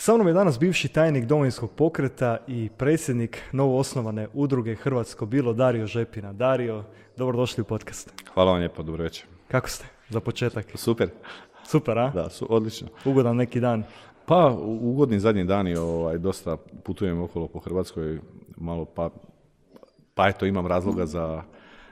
Sa mnom je danas bivši tajnik Domovinskog pokreta i predsjednik novoosnovane udruge Hrvatsko bilo Dario Žepina. Dario, dobrodošli u podcast. Hvala vam lijepo, dobro večer. Kako ste za početak? Super. Super, a? Da, su, odlično. Ugodan neki dan. Pa, ugodni zadnji dani, ovaj, dosta putujem okolo po Hrvatskoj, malo pa, pa eto imam razloga za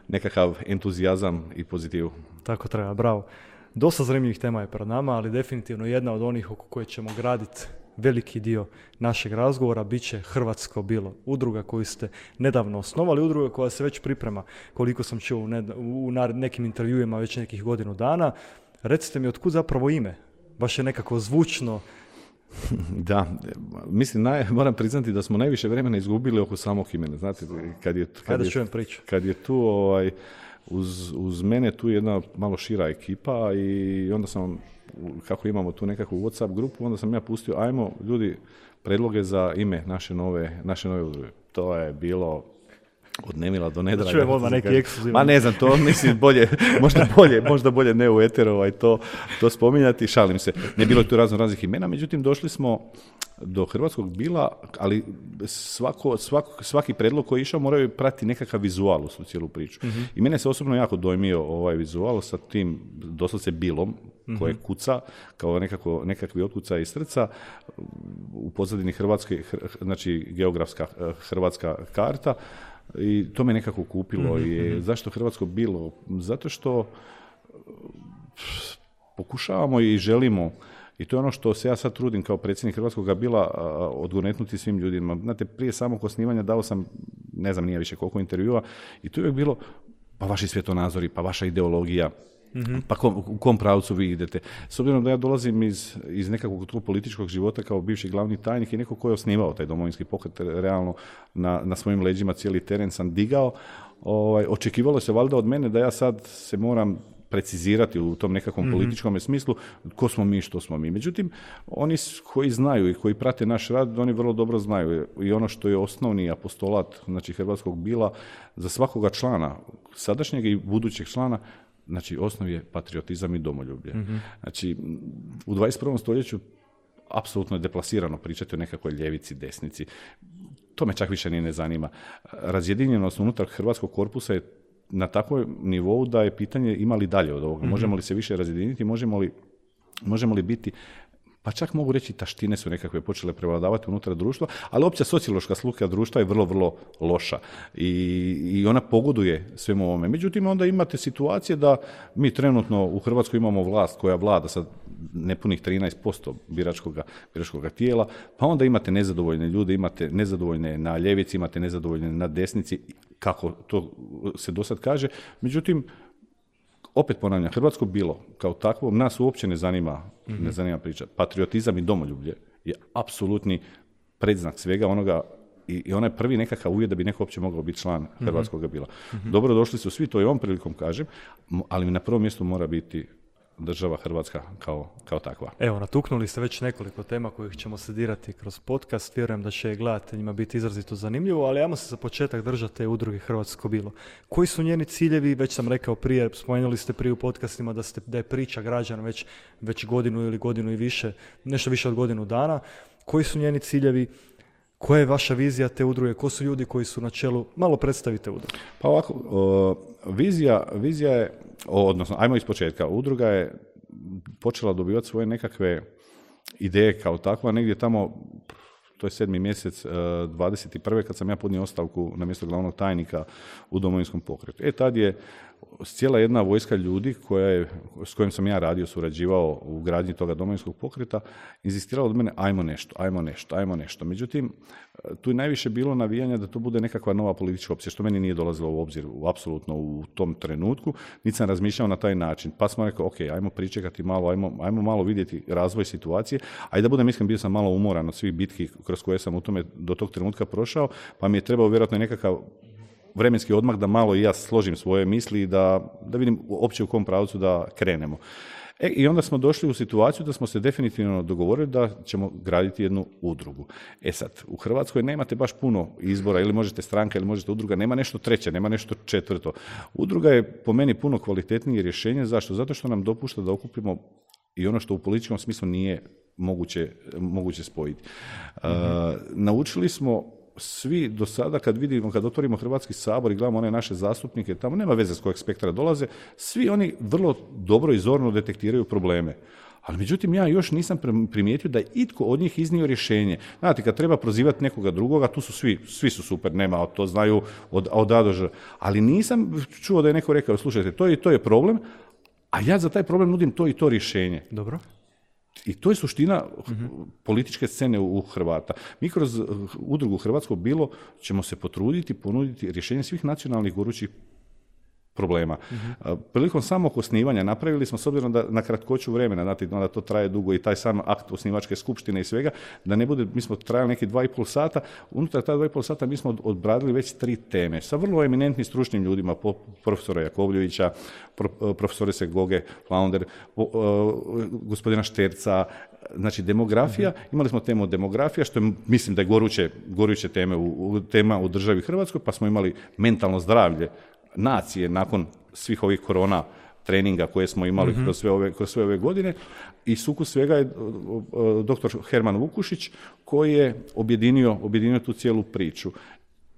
nekakav entuzijazam i pozitivu. Tako treba, bravo. Dosta zanimljivih tema je pred nama, ali definitivno jedna od onih oko koje ćemo graditi veliki dio našeg razgovora bit će Hrvatsko bilo. Udruga koju ste nedavno osnovali, udruga koja se već priprema, koliko sam čuo u, nekim intervjuima već nekih godinu dana. Recite mi, otkud zapravo ime? Baš je nekako zvučno, da, mislim, naj, moram priznati da smo najviše vremena izgubili oko samog imena. Znate, kad je, kad je, kad je tu ovaj, uz, uz mene tu jedna malo šira ekipa i onda sam, kako imamo tu nekakvu Whatsapp grupu, onda sam ja pustio, ajmo ljudi, predloge za ime naše nove, naše nove udruge. To je bilo od nemila do nedraga. Čujem odmah neki ekskluzivan. Ma ne znam, to mislim bolje, možda bolje, možda bolje ne u eteru ovaj, to, to spominjati, šalim se. Ne bilo je tu razno raznih imena, međutim došli smo do hrvatskog bila, ali svako, svako, svaki predlog koji je išao moraju prati nekakav vizual u cijelu priču. uh I mene se osobno jako dojmio ovaj vizual sa tim doslovce bilom koje uh kuca kao nekako, nekakvi otkuca iz srca u pozadini Hrvatske, znači geografska eh, hrvatska karta i to me nekako kupilo. mm I zašto Hrvatsko bilo? Zato što pokušavamo i želimo i to je ono što se ja sad trudim kao predsjednik Hrvatskog bila odgonetnuti svim ljudima. Znate, prije samog osnivanja dao sam, ne znam nije više koliko intervjua, i to je uvijek bilo, pa vaši svjetonazori, pa vaša ideologija, mm Pa kom, u kom pravcu vi idete? S obzirom da ja dolazim iz, iz nekakvog tog političkog života kao bivši glavni tajnik i neko ko je osnivao taj domovinski pokret, realno na, na svojim leđima cijeli teren sam digao, ovaj, očekivalo se valjda od mene da ja sad se moram precizirati u tom nekakvom mm političkom smislu ko smo mi, što smo mi. Međutim, oni koji znaju i koji prate naš rad, oni vrlo dobro znaju i ono što je osnovni apostolat znači hrvatskog bila za svakoga člana, sadašnjeg i budućeg člana, Znači, osnov je patriotizam i domoljublje. mm Znači, u 21. stoljeću apsolutno je deplasirano pričati o nekakvoj ljevici, desnici. To me čak više ni ne zanima. Razjedinjenost unutar hrvatskog korpusa je na takvom nivou da je pitanje ima li dalje od ovoga. mm Možemo li se više razjediniti, možemo li, možemo li biti pa čak mogu reći taštine su nekakve počele prevladavati unutar društva, ali opća sociološka sluka društva je vrlo, vrlo loša i, i ona pogoduje svemu ovome. Međutim, onda imate situacije da mi trenutno u Hrvatskoj imamo vlast koja vlada sa nepunih 13% biračkog, biračkog tijela, pa onda imate nezadovoljne ljude, imate nezadovoljne na ljevici, imate nezadovoljne na desnici, kako to se do sad kaže. Međutim, opet ponavljam, Hrvatsko bilo kao takvo nas uopće ne zanima, mm ne zanima priča. Patriotizam i domoljublje je apsolutni predznak svega onoga i, i onaj prvi nekakav uvjet da bi neko uopće mogao biti član mm Hrvatskog bila. mm Dobro došli su svi, to i ovom prilikom kažem, ali na prvom mjestu mora biti država Hrvatska kao, kao takva. Evo, natuknuli ste već nekoliko tema kojih ćemo dirati kroz podcast. Vjerujem da će gledateljima biti izrazito zanimljivo, ali ajmo se za početak držati te udruge Hrvatsko bilo. Koji su njeni ciljevi? Već sam rekao prije, spomenuli ste prije u podcastima da, ste, da je priča građana već, već godinu ili godinu i više, nešto više od godinu dana. Koji su njeni ciljevi? Koja je vaša vizija te udruge? Ko su ljudi koji su na čelu? Malo predstavite udruge. Pa ovako, vizija, vizija je, odnosno, ajmo iz početka. Udruga je počela dobivati svoje nekakve ideje kao takva, negdje tamo, to je sedmi mjesec, 21. kad sam ja podnio ostavku na mjesto glavnog tajnika u domovinskom pokretu. E, tad je cijela jedna vojska ljudi koja je, s kojim sam ja radio, surađivao u gradnji toga domovinskog pokreta, inzistirala od mene ajmo nešto, ajmo nešto, ajmo nešto. Međutim, tu je najviše bilo navijanja da to bude nekakva nova politička opcija, što meni nije dolazilo u obzir u, apsolutno u tom trenutku, niti sam razmišljao na taj način. Pa smo rekao, ok, ajmo pričekati malo, ajmo, ajmo malo vidjeti razvoj situacije, a i da budem iskren, bio sam malo umoran od svih bitki kroz koje sam u tome do tog trenutka prošao, pa mi je trebao vjerojatno nekakav vremenski odmah da malo i ja složim svoje misli i da, da vidim uopće u kom pravcu da krenemo. E, I onda smo došli u situaciju da smo se definitivno dogovorili da ćemo graditi jednu udrugu. E sad, u Hrvatskoj nemate baš puno izbora, ili možete stranka, ili možete udruga, nema nešto treće, nema nešto četvrto. Udruga je po meni puno kvalitetnije rješenje. Zašto? Zato što nam dopušta da okupimo i ono što u političkom smislu nije moguće, moguće spojiti. naučili smo svi do sada kad vidimo, kad otvorimo Hrvatski sabor i gledamo one naše zastupnike, tamo nema veze s kojeg spektra dolaze, svi oni vrlo dobro i zorno detektiraju probleme. Ali međutim, ja još nisam primijetio da je itko od njih iznio rješenje. Znate, kad treba prozivati nekoga drugoga, tu su svi, svi su super, nema, to znaju od, od A do Ž. Ali nisam čuo da je neko rekao, slušajte, to je, to je problem, a ja za taj problem nudim to i to rješenje. Dobro. I to je suština političke scene u Hrvata. Mi kroz uh, udrugu Hrvatsko bilo ćemo se potruditi, ponuditi rješenje svih nacionalnih gorućih problema. Prilikom samog osnivanja napravili smo, s obzirom da na kratkoću vremena, znate, da to traje dugo i taj sam akt osnivačke skupštine i svega, da ne bude, mi smo trajali neki dva i pol sata, unutar ta dva i pol sata mi smo odbradili već tri teme sa vrlo eminentnim stručnim ljudima, profesora Jakovljevića, profesore Segoge, Flounder, gospodina Šterca, znači demografija, imali smo temu demografija, što je, mislim da je goruće, goruće teme u, tema u državi Hrvatskoj, pa smo imali mentalno zdravlje nacije nakon svih ovih korona treninga koje smo imali mhm. kroz, sve ove, kroz sve ove godine i sukus svega je dr. Herman Vukušić koji je objedinio, objedinio tu cijelu priču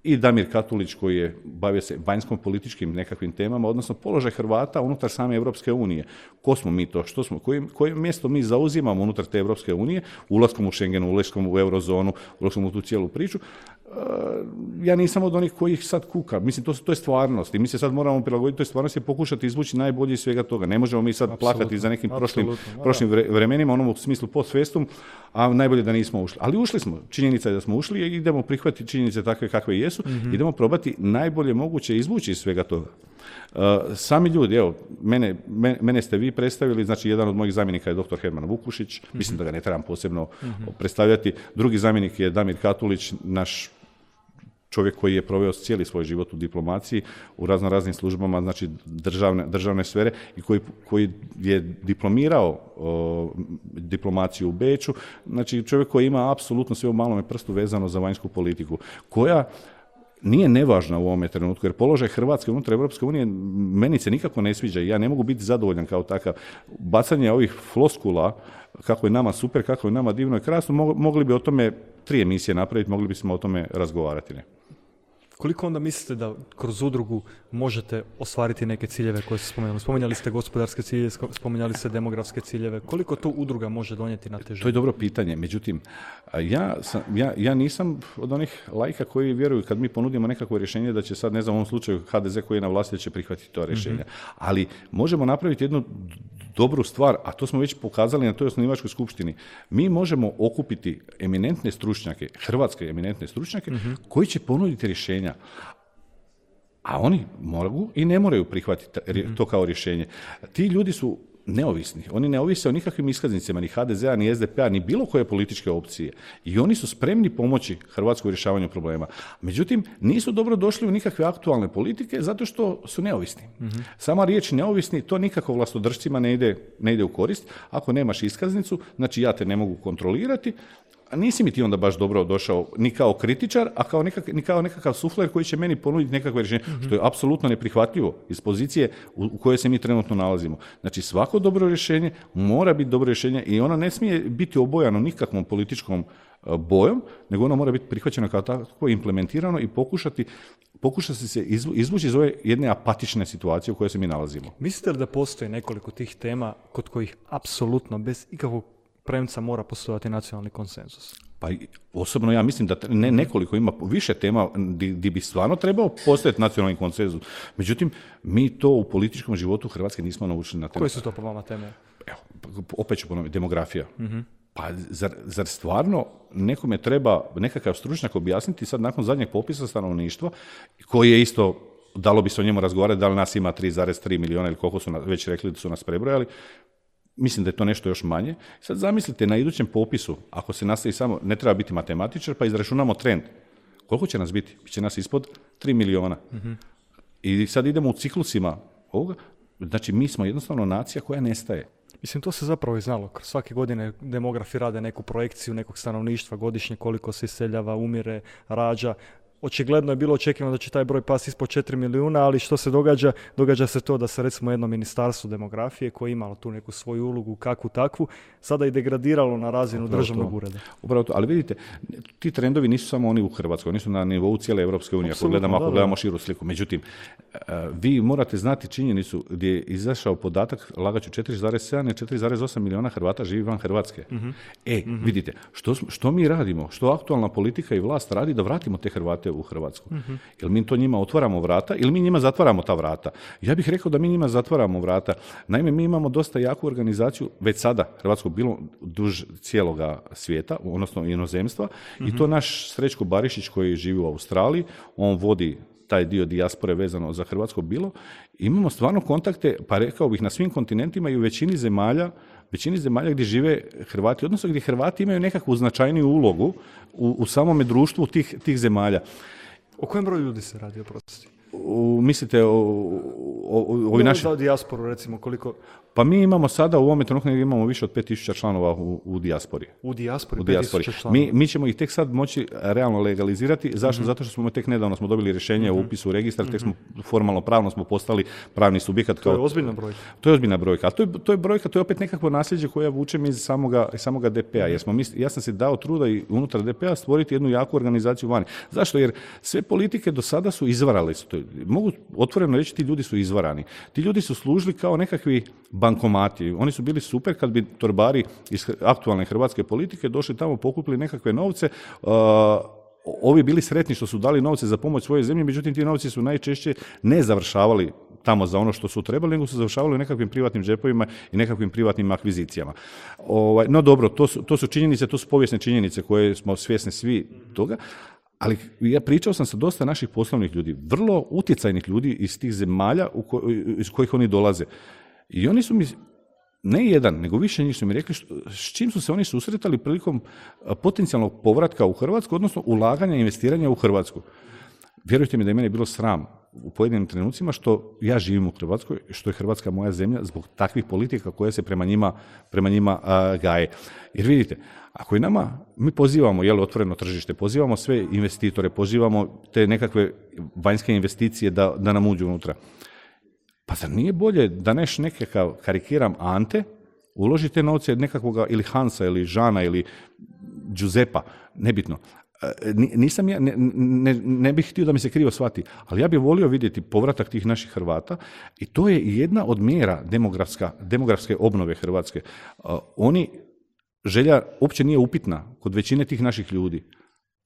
i Damir Katulić koji je bavio se vanjskom političkim nekakvim temama, odnosno položaj Hrvata unutar same Europske unije. Ko smo mi to? Što smo? Koje, koje mjesto mi zauzimamo unutar te Europske unije? Ulaskom u Schengen, ulaskom u eurozonu, ulaskom u tu cijelu priču. Eh, ja nisam od onih koji ih sad kuka. Mislim, to, to je stvarnost i mi se sad moramo prilagoditi toj stvarnosti i pokušati izvući najbolje iz svega toga. Ne možemo mi sad plakati za nekim prošlim, prošlim vremenima, onom u smislu post festum, a najbolje da nismo ušli. Ali ušli smo. Činjenica je da smo ušli i idemo prihvatiti činjenice takve kakve jesu. Mm Idemo probati najbolje moguće izvući iz svega toga. Uh, sami ljudi, evo, mene, mene, ste vi predstavili, znači jedan od mojih zamjenika je dr. Herman Vukušić, mislim da ga ne trebam posebno mhm. predstavljati. Drugi zamjenik je Damir Katulić, naš čovjek koji je proveo cijeli svoj život u diplomaciji, u razno raznim službama, znači državne, državne sfere i koji, koji je diplomirao diplomaciju u Beču, znači čovjek koji ima apsolutno sve u malome prstu vezano za vanjsku politiku, koja nije nevažna u ovome trenutku, jer položaj Hrvatske unutar Europske unije meni se nikako ne sviđa i ja ne mogu biti zadovoljan kao takav. Bacanje ovih floskula, kako je nama super, kako je nama divno i krasno, mogli bi o tome tri emisije napraviti, mogli bismo o tome razgovarati. Ne? Koliko onda mislite da kroz udrugu možete ostvariti neke ciljeve koje ste spomenuli? Spominjali ste gospodarske ciljeve, spominjali ste demografske ciljeve. Koliko to udruga može donijeti na težinu? To je dobro pitanje. Međutim, ja, sam, ja, ja nisam od onih lajka koji vjeruju kad mi ponudimo nekakvo rješenje da će sad, ne znam, u ovom slučaju HDZ koji je na vlasti će prihvatiti to rješenje. Mhm. Ali možemo napraviti jednu dobru stvar, a to smo već pokazali na toj osnivačkoj skupštini. Mi možemo okupiti eminentne stručnjake, hrvatske eminentne stručnjake, mhm. koji će ponuditi rješenja. A oni mogu i ne moraju prihvatiti mhm. to kao rješenje. Ti ljudi su neovisni. Oni ne ovise o nikakvim iskaznicama, ni HDZ-a, ni SDP-a, ni bilo koje političke opcije. I oni su spremni pomoći Hrvatskoj u rješavanju problema. Međutim, nisu dobro došli u nikakve aktualne politike zato što su neovisni. Sama riječ neovisni, to nikako vlastodržcima ne ide, ne ide u korist. Ako nemaš iskaznicu, znači ja te ne mogu kontrolirati, nisi mi ti onda baš dobro došao ni kao kritičar, a kao nekak, ni kao nekakav sufler koji će meni ponuditi nekakve rješenje, mm što je apsolutno neprihvatljivo iz pozicije u, u kojoj se mi trenutno nalazimo. Znači svako dobro rješenje mora biti dobro rješenje i ono ne smije biti obojano nikakvom političkom e, bojom, nego ono mora biti prihvaćeno kao tako implementirano i pokušati pokušati se izvući iz ove jedne apatične situacije u kojoj se mi nalazimo. Mislite li da postoji nekoliko tih tema kod kojih apsolutno bez ikakvog premca mora postojati nacionalni konsenzus. Pa osobno ja mislim da ne, nekoliko ima više tema gdje bi stvarno trebao postojati nacionalni konsenzus. Međutim, mi to u političkom životu Hrvatske nismo naučili na temu. Koje su to po vama teme? Evo, opet ću ponoviti, demografija. Mhm. Pa zar, zar stvarno nekome treba nekakav stručnjak objasniti sad nakon zadnjeg popisa stanovništva koji je isto dalo bi se o njemu razgovarati da li nas ima 3,3 milijuna ili koliko su već rekli da su nas prebrojali, Mislim da je to nešto još manje. Sad zamislite na idućem popisu, ako se nastavi samo, ne treba biti matematičar, pa izračunamo trend. Koliko će nas biti? Biće nas ispod 3 miliona. I sad idemo u ciklusima ovoga. Znači, mi smo jednostavno nacija koja nestaje. Mislim, to se zapravo i znalo. Svake godine demografi rade neku projekciju nekog stanovništva godišnje, koliko se iseljava, umire, rađa očigledno je bilo očekivano da će taj broj pas ispod 4 milijuna, ali što se događa? Događa se to da se recimo jedno ministarstvo demografije koje je imalo tu neku svoju ulogu, kakvu takvu, sada i degradiralo na razinu državnog ureda. Upravo to, ali vidite, ti trendovi nisu samo oni u Hrvatskoj, oni su na nivou cijele Europske unije, ako gledamo, ako gledamo širu sliku. Međutim, e, vi morate znati činjenicu gdje je izašao podatak, lagaću 4,7 i 4,8 milijuna Hrvata živi van Hrvatske. Mhm. E, mhm. vidite, što, što mi radimo, što aktualna politika i vlast radi da vratimo te Hrvate u Hrvatsku. Uh-huh. Jel mi to njima otvaramo vrata ili mi njima zatvaramo ta vrata? Ja bih rekao da mi njima zatvaramo vrata. Naime, mi imamo dosta jaku organizaciju, već sada Hrvatsko bilo duž cijeloga svijeta, odnosno inozemstva, i mhm. to naš Srećko Barišić koji živi u Australiji, on vodi taj dio dijaspore vezano za Hrvatsko bilo. Imamo stvarno kontakte, pa rekao bih, na svim kontinentima i u većini zemalja većini zemalja gdje žive Hrvati, odnosno gdje Hrvati imaju nekakvu značajniju ulogu u, u samome društvu tih, tih zemalja. O kojem broju ljudi se radi, oprosti? U, mislite o, o, o, o naši... dijasporu, recimo, koliko... Pa mi imamo sada u ovome trenutku imamo više od 5000 članova u, u dijaspori. U dijaspori, u dijaspori. Mi, mi ćemo ih tek sad moći realno legalizirati. Zašto? mm Zato što smo tek nedavno smo dobili rješenje mm o mhm. upisu u registar, tek smo mhm. formalno pravno smo postali pravni subjekat. Kao, to je ozbiljna brojka. To je ozbiljna brojka. A to je, to je brojka, to je opet nekakvo nasljeđe koje vučem iz samoga, samoga DPA. mm Jer smo, ja sam se dao truda i unutar DPA stvoriti jednu jaku organizaciju vani. Zašto? Jer sve politike do sada su izvarale. Mogu otvoreno reći, ti ljudi su izvarani. Ti ljudi su služili kao nekakvi bankomati. Oni su bili super kad bi torbari iz aktualne hrvatske politike došli tamo, pokupili nekakve novce, uh, ovi bili sretni što su dali novce za pomoć svoje zemlje, međutim ti novci su najčešće ne završavali tamo za ono što su trebali, nego su završavali u nekakvim privatnim džepovima i nekakvim privatnim akvizicijama. Ovaj, no dobro, to su, to su činjenice, to su povijesne činjenice koje smo svjesni svi toga, ali ja pričao sam sa dosta naših poslovnih ljudi, vrlo utjecajnih ljudi iz tih zemalja iz kojih oni dolaze. I oni su mi, ne jedan, nego više njih su mi rekli s čim su se oni susretali prilikom potencijalnog povratka u Hrvatsku, odnosno ulaganja i investiranja u Hrvatsku. Vjerujte mi da je meni bilo sram u pojedinim trenucima što ja živim u Hrvatskoj, što je Hrvatska moja zemlja zbog takvih politika koje se prema njima, prema njima gaje. Jer vidite, ako je nama, mi pozivamo, jel, otvoreno tržište, pozivamo sve investitore, pozivamo te nekakve vanjske investicije da, da nam uđu unutra. Pa zar nije bolje da neš nekakav, karikiram, Ante, uložite novce nekakvog ili Hansa ili Žana ili Giuseppa, nebitno. E, nisam ja, ne, ne, ne, bih htio da mi se krivo shvati, ali ja bih volio vidjeti povratak tih naših Hrvata i to je jedna od mjera demografska, demografske obnove Hrvatske. E, oni, želja uopće nije upitna kod većine tih naših ljudi.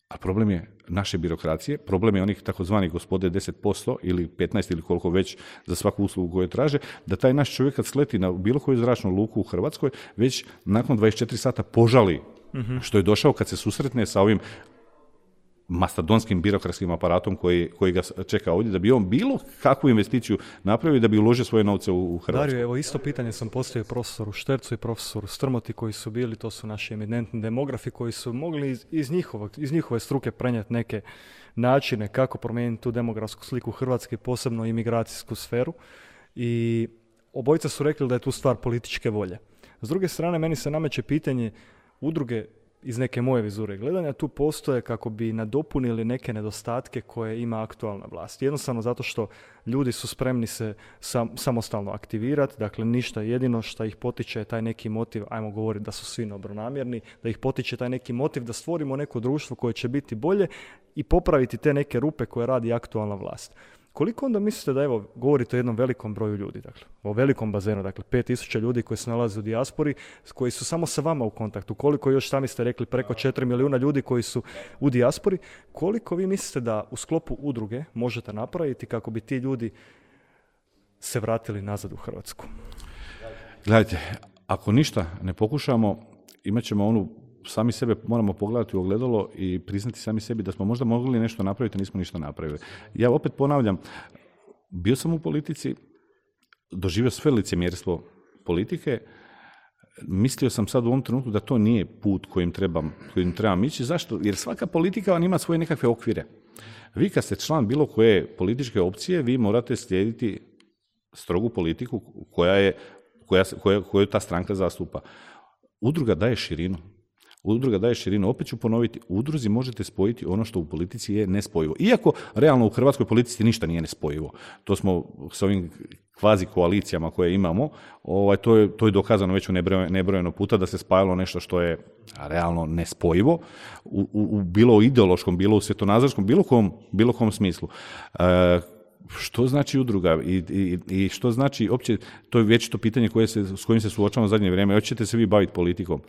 A problem je naše birokracije, problem je onih takozvanih gospode 10% ili 15 ili koliko već za svaku uslugu koju traže, da taj naš čovjek kad sleti na bilo koju zračnu luku u Hrvatskoj, već nakon 24 sata požali mhm. što je došao kad se susretne sa ovim mastodonskim birokratskim aparatom koji, koji ga čeka ovdje, da bi on bilo kakvu investiciju napravio da bi uložio svoje novce u, Hrvatsku. Dario, evo isto pitanje sam postavio profesoru Štercu i profesoru Strmoti koji su bili, to su naši eminentni demografi koji su mogli iz, iz, njihovog, iz njihove struke prenijeti neke načine kako promijeniti tu demografsku sliku Hrvatske, posebno imigracijsku sferu. I obojica su rekli da je tu stvar političke volje. S druge strane, meni se nameće pitanje udruge iz neke moje vizure gledanja tu postoje kako bi nadopunili neke nedostatke koje ima aktualna vlast. Jednostavno zato što ljudi su spremni se samostalno aktivirati, dakle ništa jedino što ih potiče je taj neki motiv, ajmo govoriti da su svi dobronamjerni, da ih potiče taj neki motiv da stvorimo neko društvo koje će biti bolje i popraviti te neke rupe koje radi aktualna vlast. Koliko onda mislite da, evo, govorite o jednom velikom broju ljudi, dakle, o velikom bazenu, dakle, 5000 ljudi koji se nalaze u dijaspori, koji su samo sa vama u kontaktu, koliko još sami ste rekli, preko 4 milijuna ljudi koji su u dijaspori, koliko vi mislite da u sklopu udruge možete napraviti kako bi ti ljudi se vratili nazad u Hrvatsku? Gledajte, ako ništa ne pokušamo, imat ćemo onu sami sebe moramo pogledati u ogledalo i priznati sami sebi da smo možda mogli nešto napraviti, a nismo ništa napravili. Ja opet ponavljam, bio sam u politici, doživio sve licemjerstvo politike, mislio sam sad u ovom trenutku da to nije put kojim trebam, kojim trebam ići. Zašto? Jer svaka politika vam ima svoje nekakve okvire. Vi kad ste član bilo koje političke opcije, vi morate slijediti strogu politiku koja je, koja, koja, koju ta stranka zastupa. Udruga daje širinu Udruga daje širinu, opet ću ponoviti, u udruzi možete spojiti ono što u politici je nespojivo. Iako realno u hrvatskoj politici ništa nije nespojivo. To smo s ovim kvazi koalicijama koje imamo, ovaj, to, je, to je dokazano već u nebrojeno puta da se spajalo nešto što je realno nespojivo, u, u, bilo ideološkom, bilo u svjetonazorskom, bilo kom, bilo kom smislu. E, što znači udruga i, i, i, što znači opće, to je već to pitanje koje se, s kojim se suočavamo u zadnje vrijeme, hoćete se vi baviti politikom?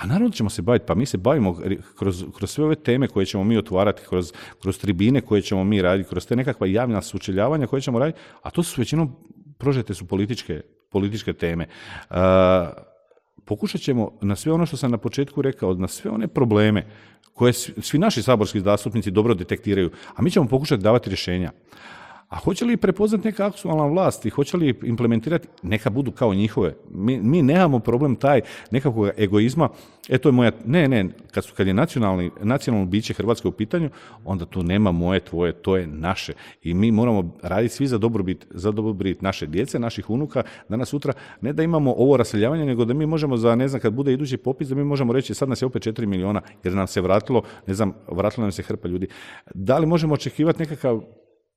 A naravno ćemo se baviti, pa mi se bavimo kroz, kroz sve ove teme koje ćemo mi otvarati, kroz, kroz tribine koje ćemo mi raditi, kroz te nekakva javna sučeljavanja koje ćemo raditi, a to su većinom prožete su političke, političke teme. Uh, pokušat ćemo na sve ono što sam na početku rekao, na sve one probleme koje svi naši saborski zastupnici dobro detektiraju, a mi ćemo pokušati davati rješenja. A hoće li prepoznati neka aktualna vlast i hoće li implementirati, neka budu kao njihove. Mi, mi nemamo problem taj nekakvog egoizma, e to je moja, ne, ne, kad, su, kad je nacionalni, nacionalno biće Hrvatske u pitanju, onda tu nema moje, tvoje, to je naše. I mi moramo raditi svi za dobrobit, za dobrobit naše djece, naših unuka, danas sutra, ne da imamo ovo raseljavanje, nego da mi možemo za, ne znam, kad bude idući popis, da mi možemo reći sad nas je opet 4 miliona, jer nam se vratilo, ne znam, vratilo nam se hrpa ljudi. Da li možemo očekivati nekakav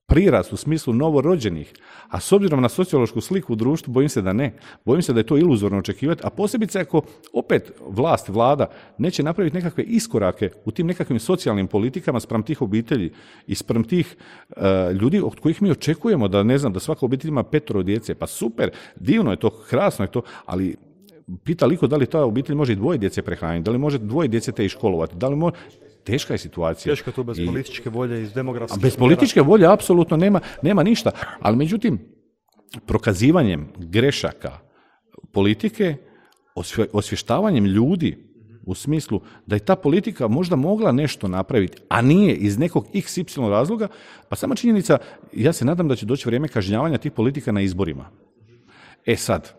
prirast u smislu novorođenih, a s obzirom na sociološku sliku u društvu, bojim se da ne. Bojim se da je to iluzorno očekivati, a posebice ako opet vlast, vlada, neće napraviti nekakve iskorake u tim nekakvim socijalnim politikama spram tih obitelji i spram tih e, ljudi od kojih mi očekujemo da, ne znam, da svaka obitelj ima petoro djece. Pa super, divno je to, krasno je to, ali pita liko da li ta obitelj može i dvoje djece prehraniti, da li može dvoje djece te iškolovati, da li može, teška je situacija. Teška tu bez političke volje iz demografske Bez političke volje apsolutno nema, nema ništa. Ali međutim, prokazivanjem grešaka politike, osvještavanjem ljudi u smislu da je ta politika možda mogla nešto napraviti, a nije iz nekog XY razloga, pa sama činjenica, ja se nadam da će doći vrijeme kažnjavanja tih politika na izborima. E sad,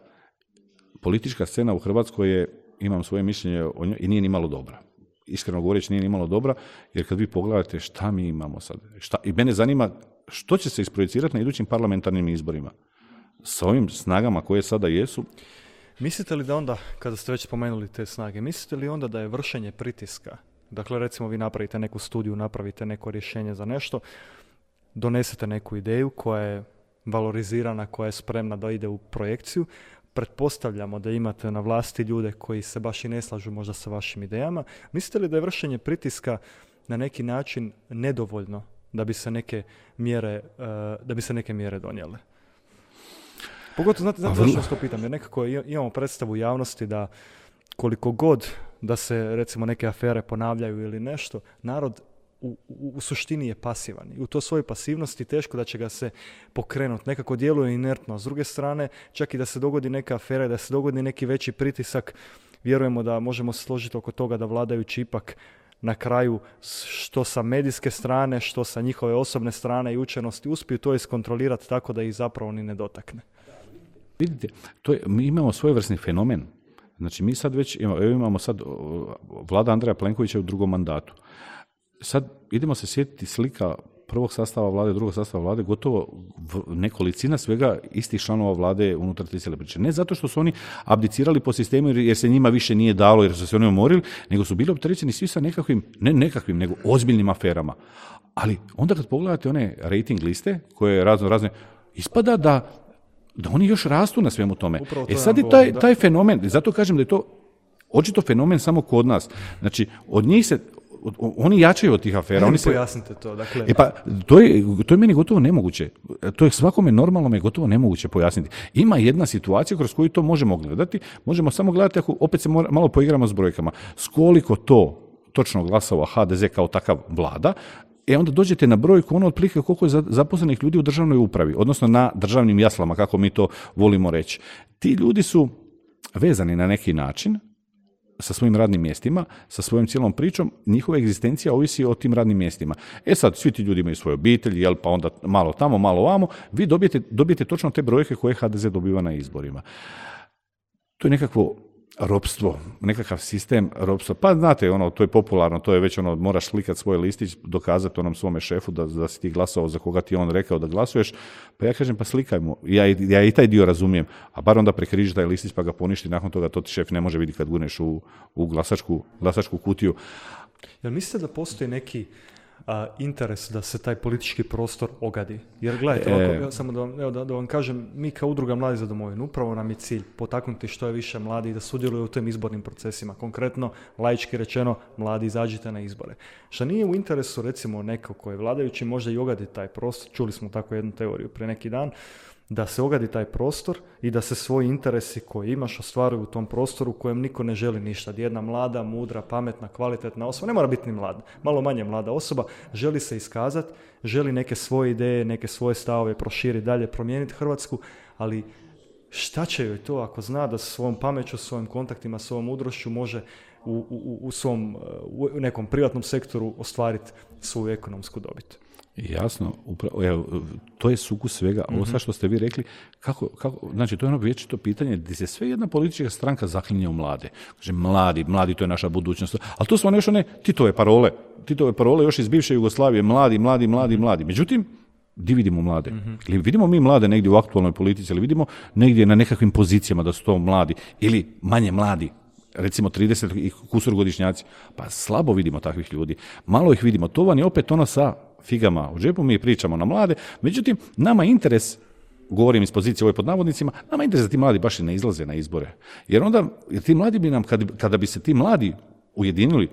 politička scena u Hrvatskoj je, imam svoje mišljenje o njoj, i nije ni malo dobra iskreno govoreći nije nimalo dobra, jer kad vi pogledate šta mi imamo sad, šta, i mene zanima što će se isprojecirati na idućim parlamentarnim izborima sa ovim snagama koje sada jesu. Mislite li da onda, kada ste već spomenuli te snage, mislite li onda da je vršenje pritiska, dakle recimo vi napravite neku studiju, napravite neko rješenje za nešto, donesete neku ideju koja je valorizirana, koja je spremna da ide u projekciju, pretpostavljamo da imate na vlasti ljude koji se baš i ne slažu možda sa vašim idejama. Mislite li da je vršenje pritiska na neki način nedovoljno da bi se neke mjere, eh, da bi se neke mjere donijele? Pogotovo, znate, znate zašto to pitam, jer nekako imamo predstavu javnosti da koliko god da se recimo neke afere ponavljaju ili nešto, narod u, u, suštini je pasivan. I u to svojoj pasivnosti teško da će ga se pokrenuti. Nekako djeluje inertno. S druge strane, čak i da se dogodi neka afera, da se dogodi neki veći pritisak, vjerujemo da možemo se složiti oko toga da vladajući ipak na kraju što sa medijske strane, što sa njihove osobne strane i učenosti uspiju to iskontrolirati tako da ih zapravo ni ne dotakne. Vidite, to je, mi imamo svojevrsni fenomen. Znači mi sad već imamo, imamo sad vlada Andreja Plenkovića u drugom mandatu sad idemo se sjetiti slika prvog sastava vlade, drugog sastava vlade, gotovo nekolicina svega istih članova vlade unutar te cijele priče. Ne zato što su oni abdicirali po sistemu jer se njima više nije dalo, jer su se oni umorili, nego su bili opterećeni svi sa nekakvim, ne nekakvim, nego ozbiljnim aferama. Ali onda kad pogledate one rating liste, koje razno razne, ispada da, da oni još rastu na svemu tome. e sad je taj, taj fenomen, zato kažem da je to očito fenomen samo kod nas. Znači, od njih se, oni jačaju od tih afera. Oni se... Pojasnite to. Dakle... E pa, to je, to je meni gotovo nemoguće. To je svakome normalno je gotovo nemoguće pojasniti. Ima jedna situacija kroz koju to možemo gledati. Možemo samo gledati ako opet se malo poigramo s brojkama. S koliko to točno glasova HDZ kao takav vlada, E onda dođete na brojku ono otprilike koliko je zaposlenih ljudi u državnoj upravi, odnosno na državnim jaslama, kako mi to volimo reći. Ti ljudi su vezani na neki način sa svojim radnim mjestima, sa svojom cijelom pričom, njihova egzistencija ovisi o tim radnim mjestima. E sad, svi ti ljudi imaju svoje obitelji, jel, pa onda malo tamo, malo vamo, vi dobijete, dobijete točno te brojke koje HDZ dobiva na izborima. To je nekakvo ropstvo, nekakav sistem ropstva. Pa znate, ono, to je popularno, to je već ono, moraš slikati svoj listić, dokazati onom svome šefu da, da si ti glasovao za koga ti on rekao da glasuješ. Pa ja kažem, pa slikajmo. Ja, ja i taj dio razumijem. A bar onda prekriži taj listić pa ga poništi, nakon toga to ti šef ne može vidjeti kad guneš u, u glasačku, glasačku kutiju. Jel mislite da postoji neki a, interes da se taj politički prostor ogadi. Jer gledajte, e... samo da vam, evo, da, da, vam kažem, mi kao udruga Mladi za domovinu, upravo nam je cilj potaknuti što je više mladi da sudjeluju u tim izbornim procesima. Konkretno, laički rečeno, mladi izađite na izbore. Što nije u interesu, recimo, neko koji je vladajući, možda i ogadi taj prostor, čuli smo tako jednu teoriju pre neki dan, da se ogadi taj prostor i da se svoji interesi koje imaš ostvaruju u tom prostoru u kojem niko ne želi ništa. Jedna mlada, mudra, pametna, kvalitetna osoba, ne mora biti ni mlada, malo manje mlada osoba, želi se iskazati, želi neke svoje ideje, neke svoje stavove proširiti dalje, promijeniti Hrvatsku, ali šta će joj to ako zna da svojom pameću, svojim kontaktima, svojom mudrošću može u, u, u svom u nekom privatnom sektoru ostvariti svoju ekonomsku dobit. Jasno, upravo, evo, to je sukus svega. Ovo sad što ste vi rekli, kako, kako, znači to je ono vječito pitanje gdje se sve jedna politička stranka zaklinje u mlade. Kaže, mladi, mladi, to je naša budućnost. Ali to su one još one Titove parole. Titove parole još iz bivše Jugoslavije, mladi, mladi, mladi, mladi. Međutim, di vidimo mlade? Ili vidimo mi mlade negdje u aktualnoj politici, ili vidimo negdje na nekakvim pozicijama da su to mladi, ili manje mladi, recimo 30 i kusur godišnjaci, pa slabo vidimo takvih ljudi. Malo ih vidimo. To vam je opet ono sa figama u džepu, mi pričamo na mlade, međutim, nama interes govorim iz pozicije ove pod navodnicima, nama interes da ti mladi baš i ne izlaze na izbore. Jer onda, jer ti mladi bi nam, kad, kada bi se ti mladi ujedinili,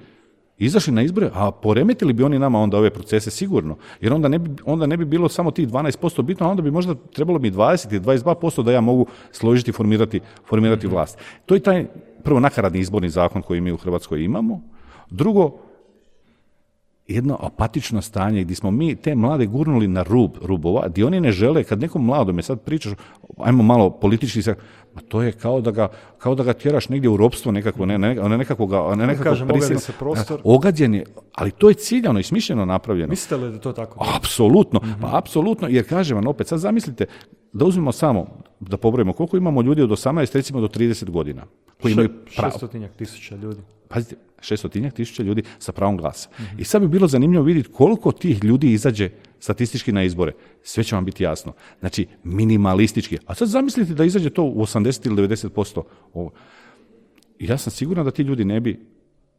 izašli na izbore, a poremetili bi oni nama onda ove procese sigurno. Jer onda ne bi, onda ne bi bilo samo tih 12% bitno, a onda bi možda trebalo mi 20 ili 22% da ja mogu složiti i formirati, formirati mhm. vlast. To je taj prvo nakaradni izborni zakon koji mi u Hrvatskoj imamo. Drugo, jedno apatično stanje gdje smo mi te mlade gurnuli na rub rubova, gdje oni ne žele, kad nekom mladom je sad pričaš, ajmo malo politički se, ma to je kao da ga, kao da ga tjeraš negdje u ropstvo nekako, ne, ne, ne nekakvog, ne nekakvog Kažem, se prostor. Ogađen je, ali to je ciljano i smišljeno napravljeno. Mislite li da to tako? Apsolutno, pa mhm. apsolutno, jer kažem vam opet, sad zamislite, da uzmemo samo, da pobrojimo koliko imamo ljudi od 18 recimo do 30 godina. Koji imaju pravo. tisuća ljudi. Pazite, šestotinjak tisuća ljudi sa pravom glasa. I sad bi bilo zanimljivo vidjeti koliko tih ljudi izađe statistički na izbore. Sve će vam biti jasno. Znači, minimalistički. A sad zamislite da izađe to u 80 ili 90%. Ovo. Ja sam siguran da ti ljudi ne bi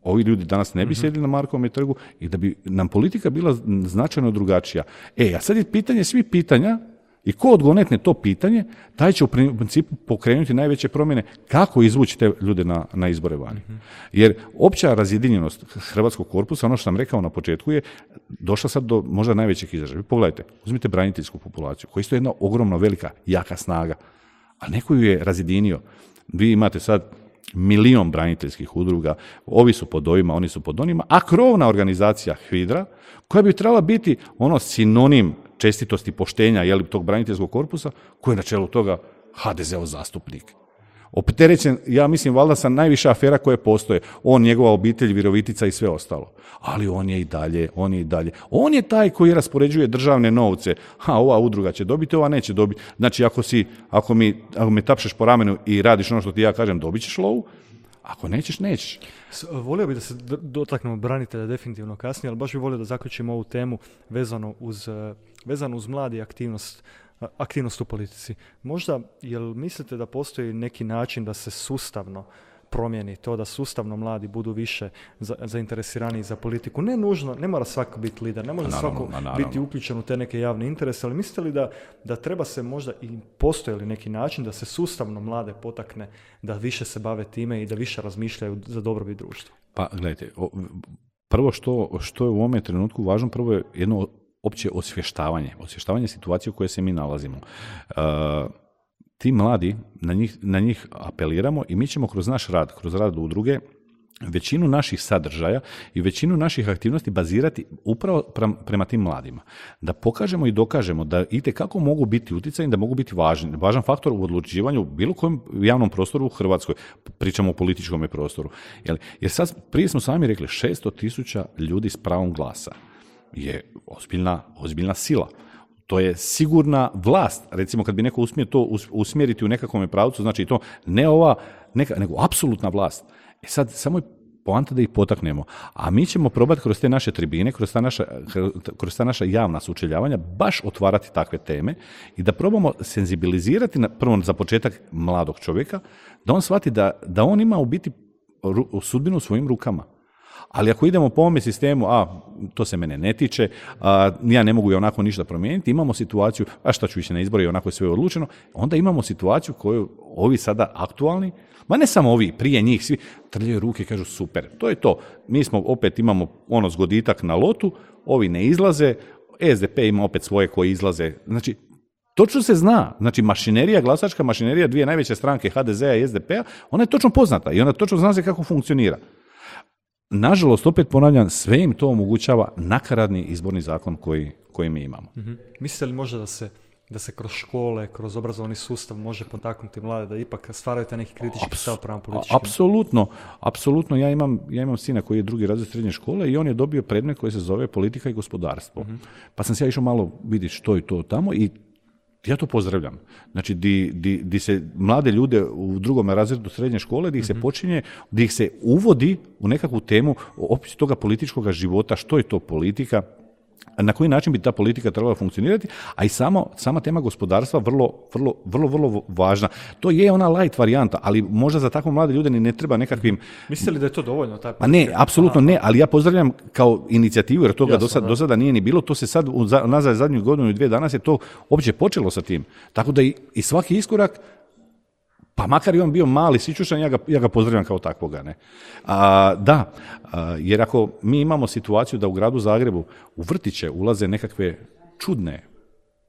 ovi ljudi danas ne bi mhm. sjedili na Markovom trgu i da bi nam politika bila značajno drugačija. E, a sad je pitanje svih pitanja i ko odgonetne to pitanje, taj će u principu pokrenuti najveće promjene kako izvući te ljude na, na izbore vani. Jer opća razjedinjenost hrvatskog korpusa, ono što sam rekao na početku, je došla sad do možda najvećih izražaja. Pogledajte, uzmite braniteljsku populaciju, koja je isto jedna ogromno velika, jaka snaga, a neko ju je razjedinio. Vi imate sad milion braniteljskih udruga, ovi su pod ovima, oni su pod onima, a krovna organizacija HVIDRA, koja bi trebala biti ono sinonim čestitosti poštenja jeli, tog braniteljskog korpusa, koji je na čelu toga HDZ-ov zastupnik. Opterećen, ja mislim, valjda sa najviše afera koje postoje. On, njegova obitelj, Virovitica i sve ostalo. Ali on je i dalje, on je i dalje. On je taj koji raspoređuje državne novce. Ha, ova udruga će dobiti, ova neće dobiti. Znači, ako, si, ako, mi, ako me tapšeš po ramenu i radiš ono što ti ja kažem, dobit ćeš lovu. Ako nećeš, nećeš. Volio bih da se dotaknemo branitelja definitivno kasnije, ali baš bih volio da zaključimo ovu temu vezano uz, eh, vezano uz mladi aktivnost aktivnost u politici. Možda, jel mislite da postoji neki način da se sustavno promijeni to da sustavno mladi budu više za, zainteresirani za politiku. Ne nužno, ne mora svako biti lider, ne može svako biti uključen u te neke javne interese, ali mislite li da, da treba se možda i postoji li neki način da se sustavno mlade potakne da više se bave time i da više razmišljaju za dobrobit društva? Pa gledajte, prvo što, što je u ovome trenutku važno, prvo je jedno opće osvještavanje, osvještavanje situacije u kojoj se mi nalazimo. Uh, ti mladi, na njih, na njih apeliramo i mi ćemo kroz naš rad, kroz rad udruge, većinu naših sadržaja i većinu naših aktivnosti bazirati upravo prema tim mladima. Da pokažemo i dokažemo da i kako mogu biti utjecajni, da mogu biti važni, važan faktor u odlučivanju u bilo kojem javnom prostoru u Hrvatskoj. Pričamo o političkom prostoru. Jer sad, prije smo sami rekli, 600 tisuća ljudi s pravom glasa je ozbiljna, ozbiljna sila to je sigurna vlast. Recimo kad bi neko uspio to usmjeriti u nekakvom pravcu, znači to ne ova, neka, nego apsolutna vlast. E sad, samo je poanta da ih potaknemo. A mi ćemo probati kroz te naše tribine, kroz ta naša, kroz ta naša javna sučeljavanja, baš otvarati takve teme i da probamo senzibilizirati, na, prvo za početak mladog čovjeka, da on shvati da, da on ima u biti sudbinu u svojim rukama. Ali ako idemo po ovome sistemu, a to se mene ne tiče, a, ja ne mogu i onako ništa promijeniti, imamo situaciju, a šta ću ići na izbore i onako je sve odlučeno, onda imamo situaciju koju ovi sada aktualni, ma ne samo ovi, prije njih svi trljaju ruke i kažu super, to je to. Mi smo opet imamo ono zgoditak na lotu, ovi ne izlaze, SDP ima opet svoje koji izlaze. Znači, Točno se zna, znači mašinerija, glasačka mašinerija dvije najveće stranke HDZ-a i SDP-a, ona je točno poznata i ona točno zna se kako funkcionira. Nažalost, opet ponavljam, sve im to omogućava nakaradni izborni zakon koji, koji mi imamo. mm Mislite li možda da se da se kroz škole, kroz obrazovni sustav može potaknuti mlade da ipak stvaraju taj neki kritički stav prema političkim? Apsolutno, apsolutno. Ja imam, ja imam sina koji je drugi razred srednje škole i on je dobio predmet koji se zove politika i gospodarstvo. Mhm. Pa sam se ja išao malo vidjeti što je to tamo i ja to pozdravljam. Znači, di, di, di se mlade ljude u drugom razredu srednje škole, di ih se mhm. počinje, di ih se uvodi u nekakvu temu opis toga političkog života, što je to politika, na koji način bi ta politika trebala funkcionirati, a i samo, sama tema gospodarstva vrlo, vrlo, vrlo, vrlo važna. To je ona light varijanta, ali možda za tako mlade ljude ni ne treba nekakvim... Mislite li da je to dovoljno? Taj pa ne, apsolutno ne, ali ja pozdravljam kao inicijativu, jer toga do, sada nije ni bilo, to se sad, nazad zadnju godinu i dvije danas je to uopće počelo sa tim. Tako da i, i svaki iskorak pa makar i on bio mali sičušan, ja ga, ja ga pozdravljam kao takvoga. Ne? A, da, jer ako mi imamo situaciju da u gradu Zagrebu u vrtiće ulaze nekakve čudne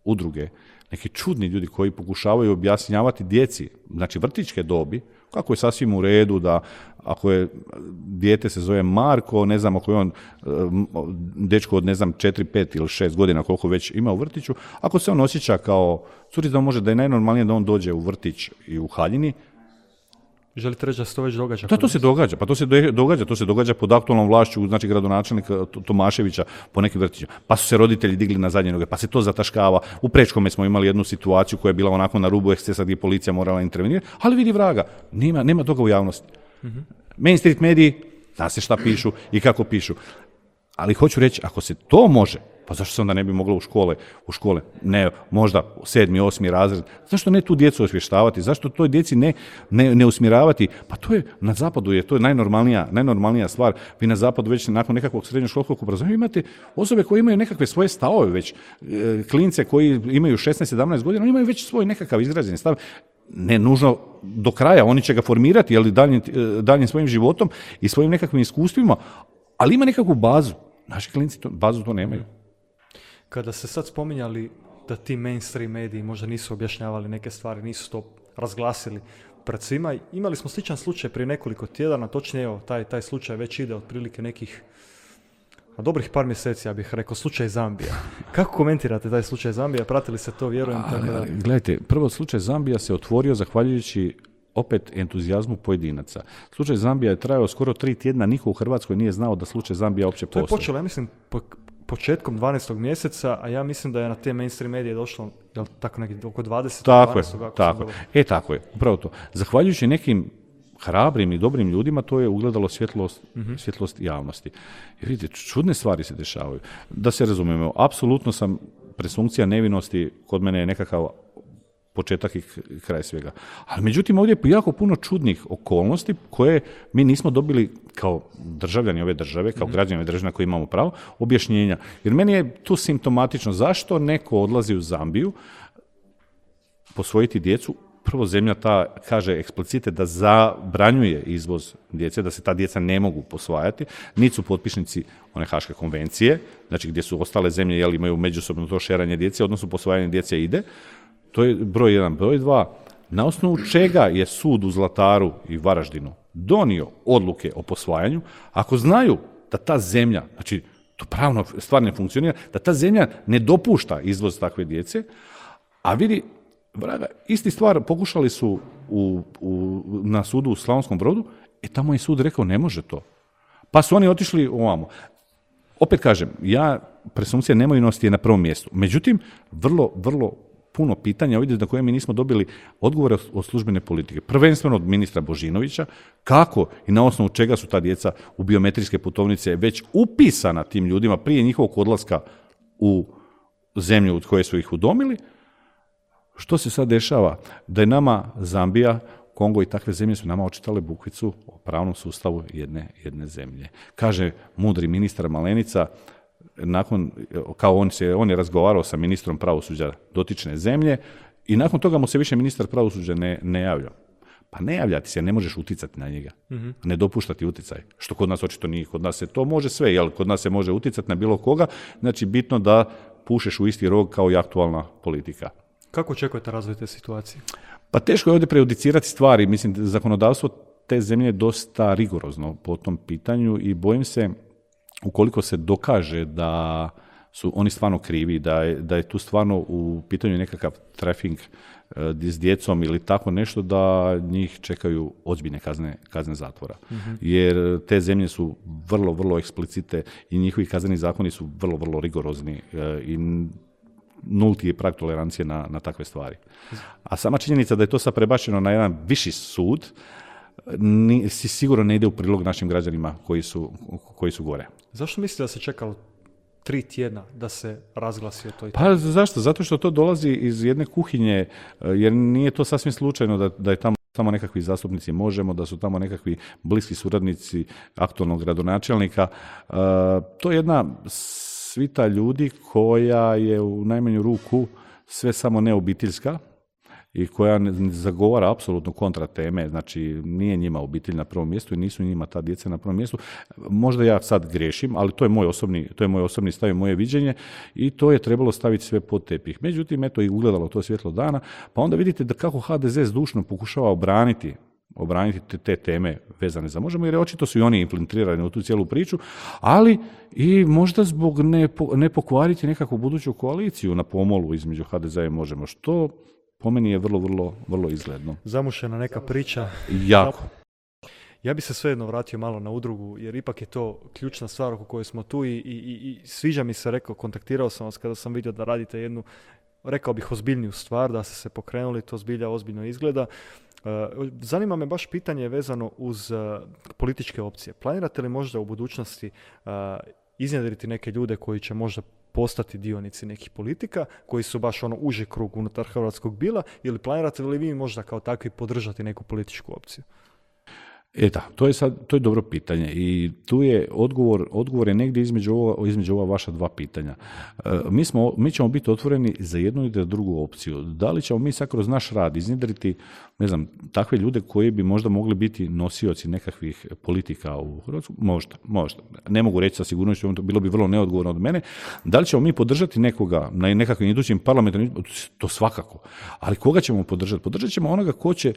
udruge, neki čudni ljudi koji pokušavaju objašnjavati djeci, znači vrtičke dobi, kako je sasvim u redu da ako je dijete se zove Marko, ne znam ako je on e, dečko od ne znam 4, 5 ili 6 godina koliko već ima u vrtiću, ako se on osjeća kao curica, može da je najnormalnije da on dođe u vrtić i u haljini, Želite reći da se to već događa? Da, to se događa. Pa to se događa. To se događa pod aktualnom vlašću, znači gradonačelnika Tomaševića po nekim vrtićima. Pa su se roditelji digli na zadnje noge, pa se to zataškava. U Prečkome smo imali jednu situaciju koja je bila onako na rubu ekscesa gdje policija morala intervenirati, ali vidi vraga, nema, nema toga u javnosti. Mm-hmm. Main Street mediji, zna se šta pišu i kako pišu. Ali hoću reći, ako se to može, pa zašto se onda ne bi moglo u škole, u škole, ne, možda sedmi, osmi razred, zašto ne tu djecu osvještavati, zašto toj djeci ne, ne, ne usmjeravati, pa to je, na zapadu je, to je najnormalnija, najnormalnija stvar, vi na zapadu već nakon nekakvog srednjoškolskog obrazovanja imate osobe koje imaju nekakve svoje stavove već, e, klince koji imaju 16-17 godina, oni imaju već svoj nekakav izgrađeni stav, ne nužno do kraja, oni će ga formirati ali daljim, e, daljim svojim životom i svojim nekakvim iskustvima, ali ima nekakvu bazu. Naši klinci to, bazu to nemaju. Kada se sad spominjali da ti mainstream mediji možda nisu objašnjavali neke stvari, nisu to razglasili pred svima, imali smo sličan slučaj prije nekoliko tjedana, točnije evo, taj, taj slučaj već ide otprilike nekih a dobrih par mjeseci, ja bih rekao, slučaj Zambija. Kako komentirate taj slučaj Zambija? Pratili se to, vjerujem? tako da... Gledajte, prvo slučaj Zambija se otvorio zahvaljujući opet entuzijazmu pojedinaca. Slučaj Zambija je trajao skoro tri tjedna, niko u Hrvatskoj nije znao da slučaj Zambija uopće postoji. To je počelo, ja mislim, početkom 12. mjeseca, a ja mislim da je na te mainstream medije došlo jel, tako neki oko 20. Tako 12. je, tako je. E, tako je, upravo to. Zahvaljujući nekim hrabrim i dobrim ljudima, to je ugledalo svjetlost, mm svjetlost javnosti. Jer vidite, čudne stvari se dešavaju. Da se razumijemo, apsolutno sam presumpcija nevinosti kod mene je nekakav početak i kraj svega. Ali međutim ovdje je jako puno čudnih okolnosti koje mi nismo dobili kao državljani ove države, kao mhm. građani ove države na koje imamo pravo, objašnjenja. Jer meni je tu simptomatično zašto neko odlazi u Zambiju posvojiti djecu prvo zemlja ta kaže eksplicite da zabranjuje izvoz djece, da se ta djeca ne mogu posvajati, niti su potpisnici one Haške konvencije, znači gdje su ostale zemlje jel imaju međusobno to šeranje djece, odnosno posvajanje djece ide, to je broj jedan. Broj dva, na osnovu čega je sud u Zlataru i Varaždinu donio odluke o posvajanju, ako znaju da ta zemlja, znači to pravno stvar ne funkcionira, da ta zemlja ne dopušta izvoz takve djece, a vidi, vraga, isti stvar pokušali su u, u, na sudu u Slavonskom brodu, i tamo je sud rekao ne može to. Pa su oni otišli ovamo. opet kažem, ja presumpcija nemovinosti je na prvom mjestu. Međutim, vrlo, vrlo puno pitanja ovdje na koje mi nismo dobili odgovore od službene politike. Prvenstveno od ministra Božinovića, kako i na osnovu čega su ta djeca u biometrijske putovnice već upisana tim ljudima prije njihovog odlaska u zemlju od koje su ih udomili. Što se sad dešava? Da je nama Zambija, Kongo i takve zemlje su nama očitale bukvicu o pravnom sustavu jedne, jedne zemlje. Kaže mudri ministar Malenica, nakon, kao on, se, on je razgovarao sa ministrom pravosuđa dotične zemlje i nakon toga mu se više ministar pravosuđa ne, ne javlja. Pa ne javljati se, ne možeš uticati na njega. mm Ne dopuštati uticaj. Što kod nas očito nije. Kod nas se to može sve, jel kod nas se može uticati na bilo koga. Znači bitno da pušeš u isti rog kao i aktualna politika. Kako očekujete razvoj te situacije? Pa teško je ovdje prejudicirati stvari. Mislim, zakonodavstvo te zemlje je dosta rigorozno po tom pitanju i bojim se ukoliko se dokaže da su oni stvarno krivi, da je, da je tu stvarno u pitanju nekakav trafing e, s djecom ili tako nešto, da njih čekaju ozbiljne kazne, kazne zatvora. Mhm. Jer te zemlje su vrlo, vrlo eksplicite i njihovi kazneni zakoni su vrlo, vrlo rigorozni e, i nulti je prag tolerancije na, na takve stvari. A sama činjenica da je to sad prebačeno na jedan viši sud, ni, sigurno ne ide u prilog našim građanima koji su, koji su gore. Zašto mislite da se čekalo tri tjedna da se razglasi o toj Pa zašto? Zato što to dolazi iz jedne kuhinje, e, jer nije to sasvim slučajno da, da je tamo tamo nekakvi zastupnici možemo, da su tamo nekakvi bliski suradnici aktualnog gradonačelnika. E, to je jedna svita ljudi koja je u najmanju ruku sve samo neobiteljska, i koja zagovara apsolutno kontra teme, znači nije njima obitelj na prvom mjestu i nisu njima ta djeca na prvom mjestu. Možda ja sad grešim, ali to je moj osobni, to je moj osobni stav i moje viđenje i to je trebalo staviti sve pod tepih. Međutim, eto i ugledalo to svjetlo dana, pa onda vidite da kako HDZ zdušno pokušava obraniti obraniti te, te teme vezane za možemo, jer očito su i oni implementirani u tu cijelu priču, ali i možda zbog ne, ne pokvariti nekakvu buduću koaliciju na pomolu između HDZ i možemo, što po meni je vrlo, vrlo, vrlo izgledno. Zamušena neka priča. Jako. Ja bi se svejedno vratio malo na udrugu, jer ipak je to ključna stvar oko koje smo tu i, i, i sviđa mi se, rekao, kontaktirao sam vas kada sam vidio da radite jednu, rekao bih, ozbiljniju stvar, da ste se pokrenuli, to zbilja ozbiljno izgleda. E, zanima me baš pitanje vezano uz e, političke opcije. Planirate li možda u budućnosti uh, iznjedriti neke ljude koji će možda postati dionici nekih politika koji su baš ono uži krug unutar hrvatskog bila ili planirate li vi možda kao takvi podržati neku političku opciju? E da, to je sad, to je dobro pitanje i tu je odgovor, odgovor je negdje između ova, između ova vaša dva pitanja. E, mi, smo, mi ćemo biti otvoreni za jednu i za drugu opciju. Da li ćemo mi sad kroz naš rad iznjedriti, ne znam, takve ljude koji bi možda mogli biti nosioci nekakvih politika u Hrvatsku? Možda, možda. Ne mogu reći sa sigurnošću, bilo bi vrlo neodgovorno od mene. Da li ćemo mi podržati nekoga na nekakvim idućim parlamentarnim, to svakako. Ali koga ćemo podržati? Podržat ćemo onoga ko će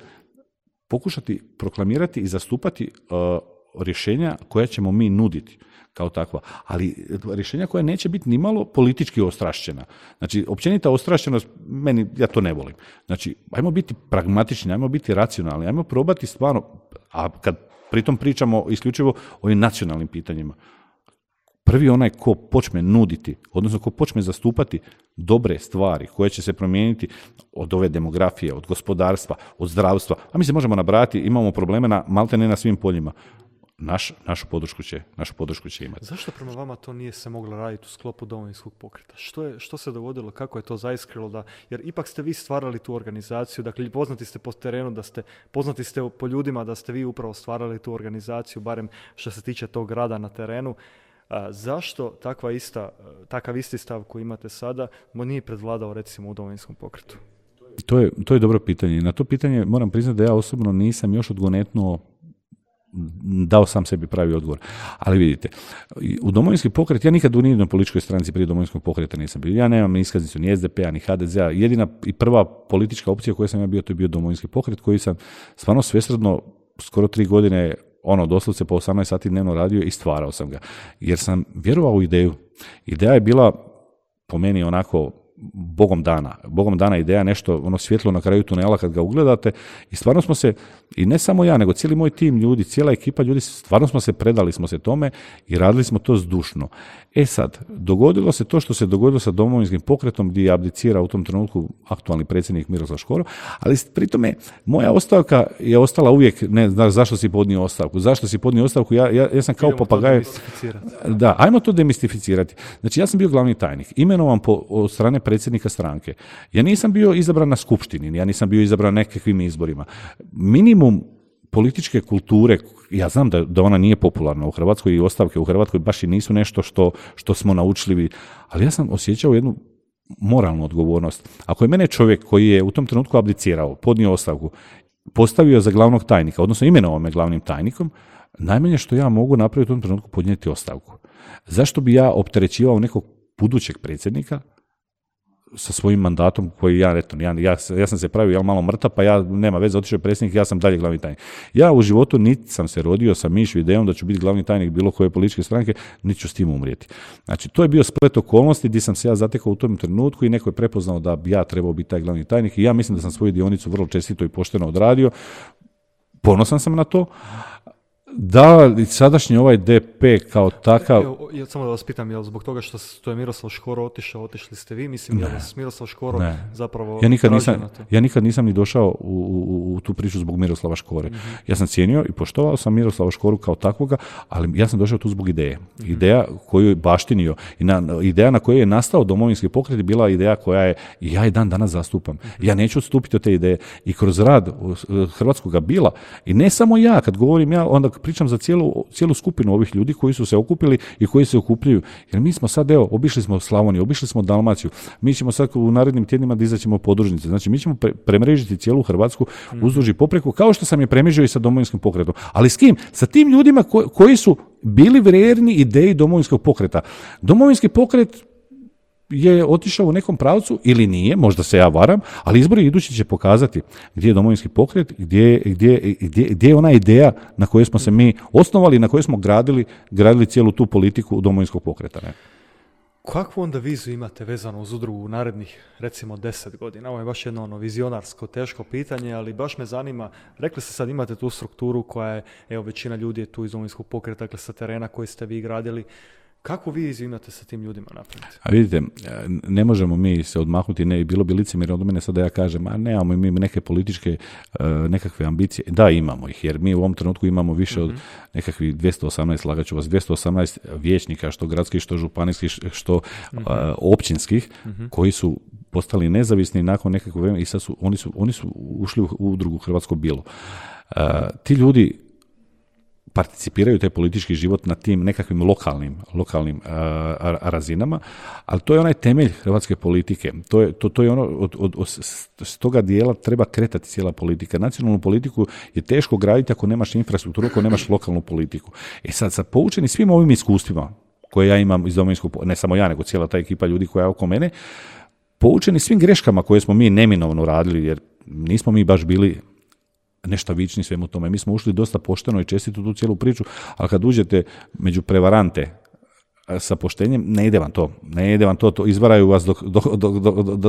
pokušati proklamirati i zastupati uh, rješenja koja ćemo mi nuditi kao takva, ali rješenja koja neće biti ni malo politički ostrašćena. Znači, općenita ostrašćenost, meni, ja to ne volim. Znači, ajmo biti pragmatični, ajmo biti racionalni, ajmo probati stvarno, a kad pritom pričamo isključivo o ovim nacionalnim pitanjima, prvi onaj ko počne nuditi, odnosno ko počne zastupati dobre stvari koje će se promijeniti od ove demografije, od gospodarstva, od zdravstva, a mi se možemo nabrati, imamo probleme na malte ne na svim poljima. Naš, našu, podršku će, našu podršku će imati. Zašto prema vama to nije se moglo raditi u sklopu domovinskog pokreta? Što, je, što se dogodilo? Kako je to zaiskrilo? Da, jer ipak ste vi stvarali tu organizaciju, dakle poznati ste po terenu, da ste, poznati ste po ljudima da ste vi upravo stvarali tu organizaciju, barem što se tiče tog rada na terenu. Zašto takva ista, takav isti stav koji imate sada nije predvladao recimo u domovinskom pokretu? To je, to je dobro pitanje. Na to pitanje moram priznati da ja osobno nisam još odgonetnuo dao sam sebi pravi odgovor. Ali vidite, u domovinski pokret, ja nikad u nijednoj političkoj stranci prije domovinskog pokreta nisam bio. Ja nemam iskaznicu ni SDP-a, ni HDZ-a. Jedina i prva politička opcija koju sam ja bio, to je bio domovinski pokret, koji sam stvarno svesredno skoro tri godine ono, doslovce po 18 sati dnevno radio i stvarao sam ga. Jer sam vjerovao u ideju. Ideja je bila po meni onako bogom dana. Bogom dana ideja nešto, ono svjetlo na kraju tunela kad ga ugledate i stvarno smo se, i ne samo ja, nego cijeli moj tim ljudi, cijela ekipa ljudi, stvarno smo se predali smo se tome i radili smo to zdušno. E sad, dogodilo se to što se dogodilo sa domovinskim pokretom gdje abdicira u tom trenutku aktualni predsjednik Miroslav Škoro, ali pri tome moja ostavka je ostala uvijek, ne znaš zašto si podnio ostavku, zašto si podnio ostavku, ja, ja, ja sam kao papagaj... Da, ajmo to demistificirati. Znači, ja sam bio glavni tajnik, imenovan po, od strane predsjednika stranke. Ja nisam bio izabran na skupštini, ja nisam bio izabran nekakvim izborima. Minimum političke kulture, ja znam da, da ona nije popularna u Hrvatskoj i ostavke u Hrvatskoj baš i nisu nešto što, što smo naučili, ali ja sam osjećao jednu moralnu odgovornost. Ako je mene čovjek koji je u tom trenutku abdicirao, podnio ostavku, postavio za glavnog tajnika, odnosno imenovao me glavnim tajnikom, najmanje što ja mogu napraviti u tom trenutku podnijeti ostavku. Zašto bi ja opterećivao nekog budućeg predsjednika sa svojim mandatom koji ja, eto, ja, ja, ja sam se pravio ja malo mrtav, pa ja nema veze, otišao je predsjednik, ja sam dalje glavni tajnik. Ja u životu niti sam se rodio sa mišlju idejom da ću biti glavni tajnik bilo koje političke stranke, niti ću s tim umrijeti. Znači, to je bio splet okolnosti gdje sam se ja zatekao u tom trenutku i neko je prepoznao da ja trebao biti taj glavni tajnik i ja mislim da sam svoju dionicu vrlo čestito i pošteno odradio. Ponosan sam na to, da, sadašnji ovaj DP kao takav... Evo, ja samo da vas pitam, jel zbog toga što, to je Miroslav Škoro otišao, otišli ste vi? Mislim, da vas Miroslav Škoro ne. zapravo ja nikad, nisam, ja nikad nisam ni došao u, u, u tu priču zbog Miroslava Škore. Mhm. Ja sam cijenio i poštovao sam Miroslava Škoru kao takvoga, ali ja sam došao tu zbog ideje. Mhm. Ideja koju je baštinio i na, ideja na kojoj je nastao domovinski pokret je bila ideja koja je i ja i dan danas zastupam. Mhm. Ja neću odstupiti od te ideje. I kroz rad Hrvatskoga bila, i ne samo ja, kad govorim ja, onda pričam za cijelu, cijelu skupinu ovih ljudi koji su se okupili i koji se okupljuju. Jer mi smo sad, evo, obišli smo Slavoniju, obišli smo Dalmaciju, mi ćemo sad u narednim tjednima dizaćemo podružnice. Znači, mi ćemo pre- premrežiti cijelu Hrvatsku uzduži popreku, kao što sam je premrežio i sa domovinskim pokretom. Ali s kim? Sa tim ljudima koji su bili vrijedni ideji domovinskog pokreta. Domovinski pokret je otišao u nekom pravcu ili nije, možda se ja varam, ali izbori idući će pokazati gdje je domovinski pokret, gdje, gdje, gdje, gdje je ona ideja na kojoj smo se mi osnovali, na kojoj smo gradili, gradili cijelu tu politiku domovinskog pokreta. Ne? Kakvu onda viziju imate vezano uz udrugu u narednih, recimo, deset godina? Ovo je baš jedno ono vizionarsko, teško pitanje, ali baš me zanima, rekli ste sad imate tu strukturu koja je, evo, većina ljudi je tu iz domovinskog pokreta, dakle sa terena koji ste vi gradili, Kakvu vi imate sa tim ljudima napraviti? A vidite, ne možemo mi se odmahnuti, ne, bilo bi licemjerno od mene sada ja kažem, a nemamo mi neke političke e, nekakve ambicije. Da, imamo ih, jer mi u ovom trenutku imamo više od mhm. nekakvih 218, lagaću vas, 218 vijećnika, što gradskih, što županijskih, što mhm. općinskih, mhm. koji su postali nezavisni nakon nekakvog vremena i sad su, oni su, oni su ušli u udrugu Hrvatsko bilo. ti ljudi participiraju taj politički život na tim nekakvim lokalnim, lokalnim razinama, ali to je onaj temelj hrvatske politike. To je, to, to je ono, od, od, od, s toga dijela treba kretati cijela politika. Nacionalnu politiku je teško graditi ako nemaš infrastrukturu, ako nemaš lokalnu politiku. E sad, sad poučeni svim ovim iskustvima koje ja imam iz domovinskog, ne samo ja, nego cijela ta ekipa ljudi koja je oko mene, poučeni svim greškama koje smo mi neminovno radili, jer nismo mi baš bili nešto vični svemu tome. Mi smo ušli dosta pošteno i čestito tu cijelu priču, ali kad uđete među prevarante sa poštenjem, ne ide vam to. Ne ide vam to, to izvaraju vas dok,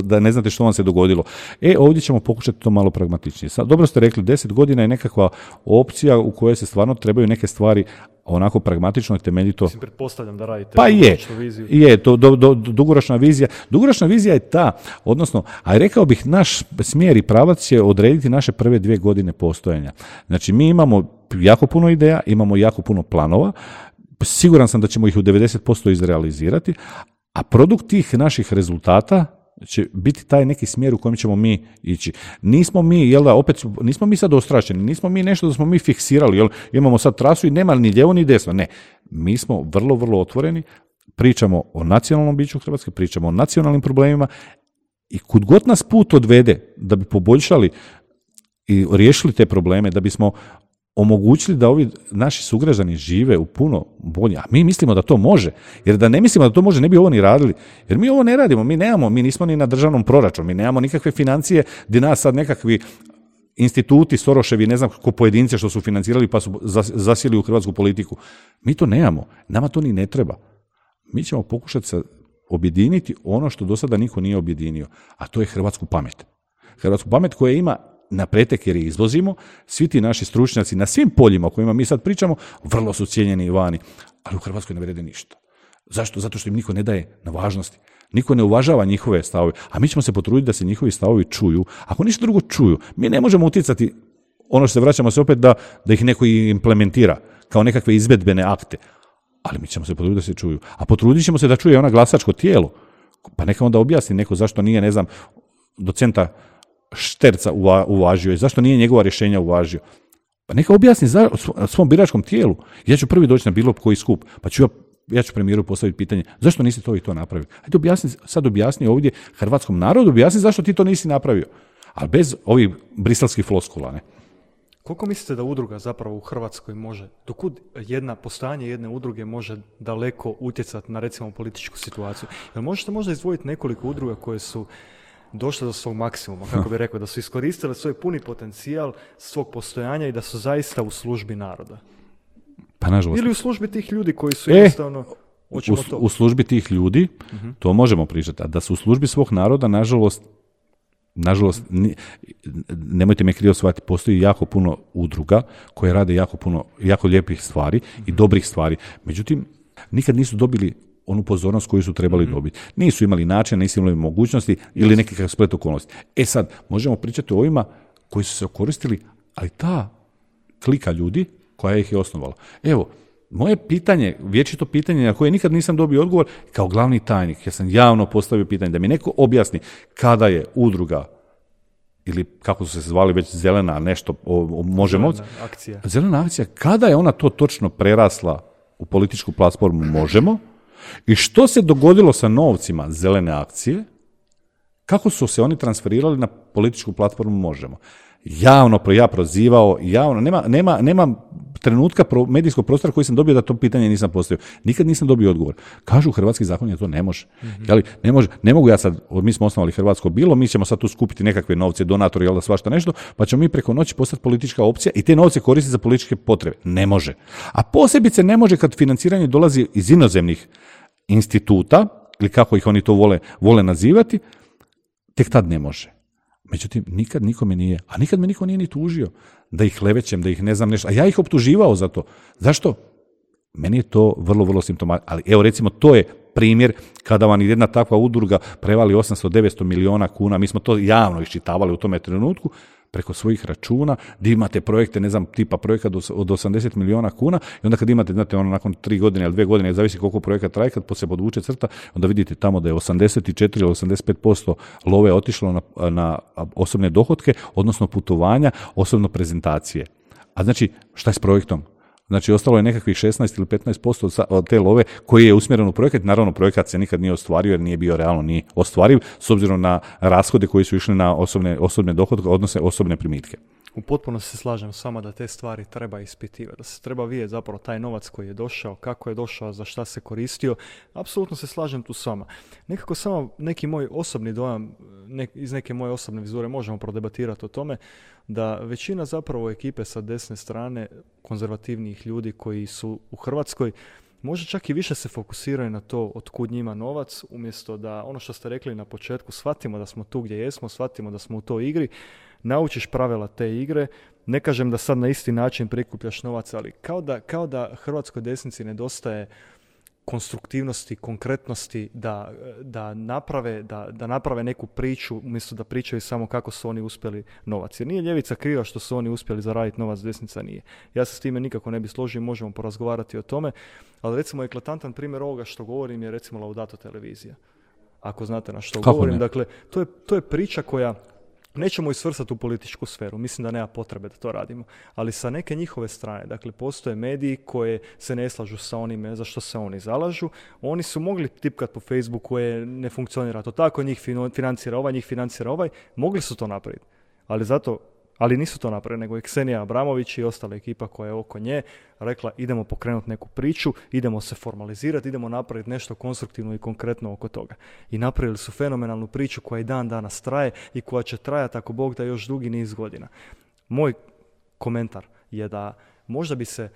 da ne znate što vam se dogodilo. E, ovdje ćemo pokušati to malo pragmatičnije. Sad, dobro ste rekli, deset godina je nekakva opcija u kojoj se stvarno trebaju neke stvari onako pragmatično i temeljito. Mislim, pretpostavljam da radite pa je, viziju. Je, to do, do, dugoročna vizija. Dugoročna vizija je ta, odnosno, a rekao bih, naš smjer i pravac će odrediti naše prve dvije godine postojanja. Znači, mi imamo jako puno ideja, imamo jako puno planova, siguran sam da ćemo ih u 90% izrealizirati, a produkt tih naših rezultata će biti taj neki smjer u kojem ćemo mi ići. Nismo mi, jel da, opet, nismo mi sad ostrašćeni, nismo mi nešto da smo mi fiksirali, jel, imamo sad trasu i nema ni lijevo ni desno, ne. Mi smo vrlo, vrlo otvoreni, pričamo o nacionalnom biću Hrvatske, pričamo o nacionalnim problemima i kud god nas put odvede da bi poboljšali i riješili te probleme, da bismo omogućili da ovi naši sugrađani žive u puno bolje. A mi mislimo da to može. Jer da ne mislimo da to može, ne bi ovo ni radili. Jer mi ovo ne radimo, mi nemamo, mi nismo ni na državnom proračunu, mi nemamo nikakve financije gdje nas sad nekakvi instituti, Soroševi, ne znam ko pojedince što su financirali pa su zasili u hrvatsku politiku. Mi to nemamo. Nama to ni ne treba. Mi ćemo pokušati sa objediniti ono što do sada niko nije objedinio, a to je hrvatsku pamet. Hrvatsku pamet koja ima na pretek jer je izvozimo, svi ti naši stručnjaci na svim poljima o kojima mi sad pričamo, vrlo su cijenjeni vani, ali u Hrvatskoj ne vrede ništa. Zašto? Zato što im niko ne daje na važnosti. Niko ne uvažava njihove stavove, a mi ćemo se potruditi da se njihovi stavovi čuju. Ako ništa drugo čuju, mi ne možemo utjecati, ono što se vraćamo se opet, da, da ih neko implementira kao nekakve izvedbene akte. Ali mi ćemo se potruditi da se čuju. A potrudit ćemo se da čuje ona glasačko tijelo. Pa neka onda objasni neko zašto nije, ne znam, docenta Šterca uvažio i zašto nije njegova rješenja uvažio. Pa neka objasni za, svom biračkom tijelu. Ja ću prvi doći na bilo koji skup, pa ću ja, ja ću premijeru postaviti pitanje, zašto nisi to i to napravio? Ajde objasni, sad objasni ovdje hrvatskom narodu, objasni zašto ti to nisi napravio. Ali bez ovih briselskih floskula, ne? Koliko mislite da udruga zapravo u Hrvatskoj može, dokud jedna postojanje jedne udruge može daleko utjecati na recimo političku situaciju? Jel možete možda izdvojiti nekoliko udruga koje su došle do svog maksimuma, kako bi rekao, da su iskoristile svoj puni potencijal svog postojanja i da su zaista u službi naroda. Pa nažalost. Ili u službi tih ljudi koji su e, jednostavno... U, to. u službi tih ljudi, uh to možemo pričati, a da su u službi svog naroda, nažalost, nažalost, nemojte me krivo shvatiti, postoji jako puno udruga koje rade jako puno, jako lijepih stvari i dobrih stvari. Međutim, nikad nisu dobili onu pozornost koju su trebali mhm. dobiti. Nisu imali načina, nisu imali mogućnosti ili nekakav splet okolnosti. E sad, možemo pričati o ovima koji su se koristili, ali ta klika ljudi koja ih je osnovala. Evo, moje pitanje, vječito pitanje na koje nikad nisam dobio odgovor, kao glavni tajnik, ja sam javno postavio pitanje da mi neko objasni kada je udruga ili kako su se zvali već zelena nešto, o, možemo... Zelena akcija. Zelena akcija, kada je ona to točno prerasla u političku platformu možemo, i što se dogodilo sa novcima zelene akcije? Kako su se oni transferirali na političku platformu Možemo? Javno ja prozivao, javno, nema, nema, nema trenutka pro, medijskog prostora koji sam dobio da to pitanje nisam postavio. Nikad nisam dobio odgovor. Kažu hrvatski zakon je to ne može. mm ne, može. ne mogu ja sad, mi smo osnovali Hrvatsko bilo, mi ćemo sad tu skupiti nekakve novce, donatori, jel da svašta nešto, pa ćemo mi preko noći postati politička opcija i te novce koristiti za političke potrebe. Ne može. A posebice ne može kad financiranje dolazi iz inozemnih instituta, ili kako ih oni to vole, vole nazivati, tek tad ne može. Međutim, nikad nikome nije, a nikad me niko nije ni tužio da ih levećem, da ih ne znam nešto, a ja ih optuživao za to. Zašto? Meni je to vrlo, vrlo simptomatično. Ali evo recimo, to je primjer kada vam jedna takva udruga prevali 800-900 miliona kuna, mi smo to javno iščitavali u tome trenutku, preko svojih računa, gdje imate projekte, ne znam, tipa projekat od 80 milijuna kuna i onda kad imate, znate, ono nakon tri godine ili dvije godine, zavisi koliko projekat traje, kad se podvuče crta, onda vidite tamo da je 84 ili 85% love otišlo na, na osobne dohotke, odnosno putovanja, osobno prezentacije. A znači, šta je s projektom? Znači, ostalo je nekakvih 16 ili 15% od te love koji je usmjeren u projekat. Naravno, projekat se nikad nije ostvario jer nije bio realno ni ostvariv s obzirom na rashode koji su išli na osobne, osobne dohodke, odnose osobne primitke. U potpunosti se slažem s vama da te stvari treba ispitivati, da se treba vidjeti zapravo taj novac koji je došao, kako je došao, za šta se koristio. Apsolutno se slažem tu s vama. Nekako samo neki moj osobni dojam, iz neke moje osobne vizure možemo prodebatirati o tome, da većina zapravo ekipe sa desne strane, konzervativnijih ljudi koji su u Hrvatskoj, možda čak i više se fokusiraju na to otkud njima novac, umjesto da ono što ste rekli na početku, shvatimo da smo tu gdje jesmo, shvatimo da smo u toj igri, naučiš pravila te igre, ne kažem da sad na isti način prikupljaš novac, ali kao da, kao da hrvatskoj desnici nedostaje konstruktivnosti, konkretnosti da, da, naprave, da, da naprave neku priču umjesto da pričaju samo kako su oni uspjeli novac. Jer nije ljevica kriva što su oni uspjeli zaraditi novac, desnica nije. Ja se s time nikako ne bi složio, možemo porazgovarati o tome, ali recimo eklatantan primjer ovoga što govorim je recimo Laudato televizija. Ako znate na što govorim, dakle, to je, to je priča koja Nećemo isvrsati u političku sferu, mislim da nema potrebe da to radimo, ali sa neke njihove strane, dakle postoje mediji koje se ne slažu sa onime za što se oni zalažu, oni su mogli tipkati po Facebooku koje ne funkcionira to tako, njih financira ovaj, njih financira ovaj, mogli su to napraviti, ali zato ali nisu to napravili, nego je Ksenija Abramović i ostala ekipa koja je oko nje rekla idemo pokrenuti neku priču, idemo se formalizirati, idemo napraviti nešto konstruktivno i konkretno oko toga. I napravili su fenomenalnu priču koja i dan danas traje i koja će trajati ako Bog da još dugi niz godina. Moj komentar je da možda bi se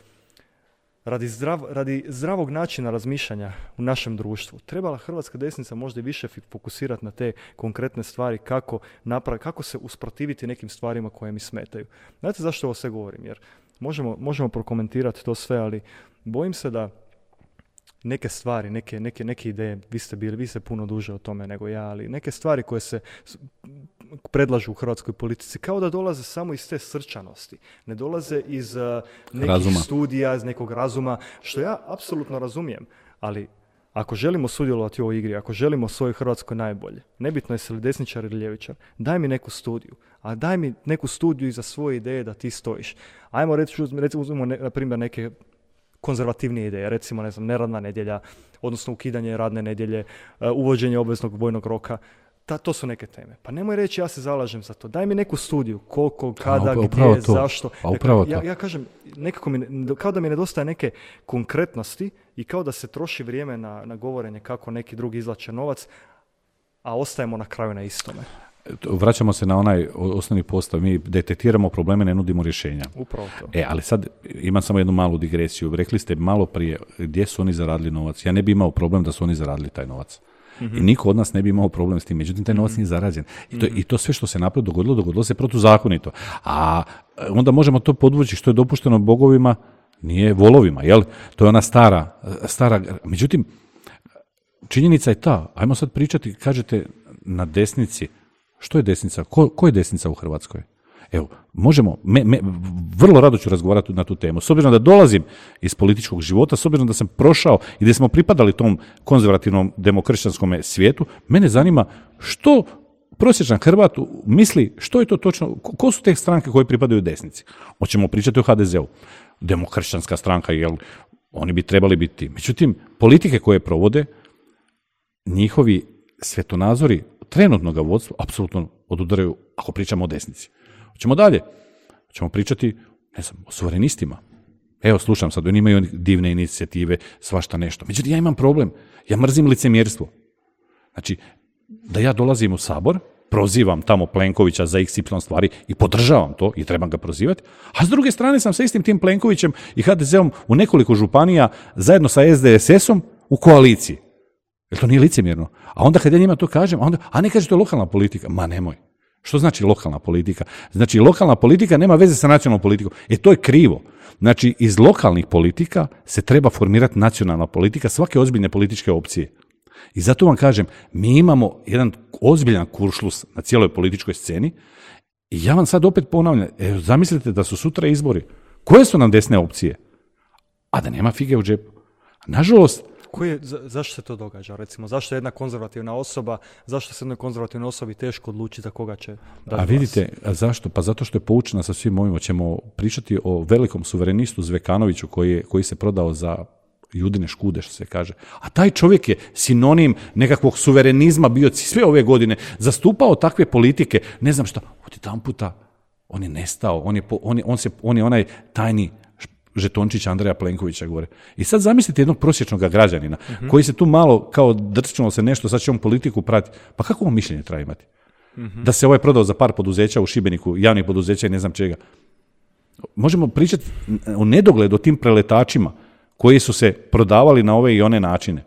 radi, zdrav, radi zdravog načina razmišljanja u našem društvu trebala hrvatska desnica možda i više fokusirati na te konkretne stvari kako, napra- kako se usprotiviti nekim stvarima koje mi smetaju. Znate zašto ovo sve govorim? Jer možemo, možemo prokomentirati to sve, ali bojim se da neke stvari, neke, neke, neke ideje, vi ste bili, vi ste puno duže o tome nego ja, ali neke stvari koje se predlažu u hrvatskoj politici kao da dolaze samo iz te srčanosti. Ne dolaze iz uh, nekih Razuma. studija, iz nekog razuma, što ja apsolutno razumijem, ali ako želimo sudjelovati u ovoj igri, ako želimo svojoj Hrvatskoj najbolje, nebitno je se li desničar ili ljevičar, daj mi neku studiju, a daj mi neku studiju i za svoje ideje da ti stojiš. Ajmo reći, recimo uzmemo ne, na primjer neke konzervativnije ideje, recimo ne znam, neradna nedjelja, odnosno ukidanje radne nedjelje, uh, uvođenje obveznog vojnog roka, ta, to su neke teme. Pa nemoj reći ja se zalažem za to. Daj mi neku studiju, koliko, kada, upravo- upravo gdje, to. zašto. A upravo ja, to. ja kažem, nekako mi, kao da mi nedostaje neke konkretnosti i kao da se troši vrijeme na, na govorenje kako neki drugi izlače novac, a ostajemo na kraju na istome. Vraćamo se na onaj osnovni postav. Mi detektiramo probleme, ne nudimo rješenja. Upravo to. E, ali sad imam samo jednu malu digresiju. Rekli ste malo prije gdje su oni zaradili novac. Ja ne bi imao problem da su oni zaradili taj novac. I niko od nas ne bi imao problem s tim. Međutim, taj novac nije zarađen. I to, I to sve što se napravilo dogodilo, dogodilo se protuzakonito. A e, onda možemo to podvući što je dopušteno bogovima, nije volovima, jel? To je ona stara, stara... Međutim, činjenica je ta, ajmo sad pričati, kažete na desnici, što je desnica, ko, ko je desnica u Hrvatskoj? Evo, možemo, me, me- vrlo rado ću razgovarati na tu temu. S obzirom da dolazim iz političkog života, s obzirom da sam prošao i da smo pripadali tom konzervativnom demokršćanskom svijetu, mene zanima što prosječan Hrvat misli što je to točno, ko, su te stranke koje pripadaju desnici? Hoćemo pričati o HDZ-u. Demokršćanska stranka, jel, oni bi trebali biti. Međutim, politike koje provode, njihovi trenutnog vodstva apsolutno odudaraju ako pričamo o desnici. Hoćemo dalje. Hoćemo pričati, ne znam, o suverenistima. Evo, slušam sad, oni imaju divne inicijative, svašta nešto. Međutim, ja imam problem. Ja mrzim licemjerstvo. Znači, da ja dolazim u sabor, prozivam tamo Plenkovića za XY stvari i podržavam to i trebam ga prozivati, a s druge strane sam sa istim tim Plenkovićem i HDZ-om u nekoliko županija zajedno sa SDSS-om u koaliciji. Jel to nije licemjerno? A onda kad ja njima to kažem, a onda, a ne kaže to je lokalna politika. Ma nemoj. Što znači lokalna politika? Znači lokalna politika nema veze sa nacionalnom politikom. E to je krivo. Znači iz lokalnih politika se treba formirati nacionalna politika svake ozbiljne političke opcije. I zato vam kažem, mi imamo jedan ozbiljan kuršlus na cijeloj političkoj sceni i ja vam sad opet ponavljam, evo, zamislite da su sutra izbori. Koje su nam desne opcije? A da nema fige u džepu. Nažalost, Koji je, za- zašto se to događa? Recimo, zašto je jedna konzervativna osoba, zašto se jednoj konzervativnoj osobi teško odluči za koga će dati A vidite, a zašto? Pa zato što je poučena sa svim ovim. Ćemo pričati o velikom suverenistu Zvekanoviću koji, je, koji se prodao za judine škude, što se kaže. A taj čovjek je sinonim nekakvog suverenizma bio sve ove godine, zastupao takve politike, ne znam šta, od puta on je nestao, on je, on je, on se, on je onaj tajni žetončić Andreja Plenkovića gore. I sad zamislite jednog prosječnog građanina koji se tu malo kao drčnulo se nešto, sad će on politiku pratiti. Pa kako on mišljenje treba imati? Da se ovaj prodao za par poduzeća u Šibeniku, javnih poduzeća i ne znam čega. Možemo pričati o nedogled o tim preletačima koji su se prodavali na ove i one načine.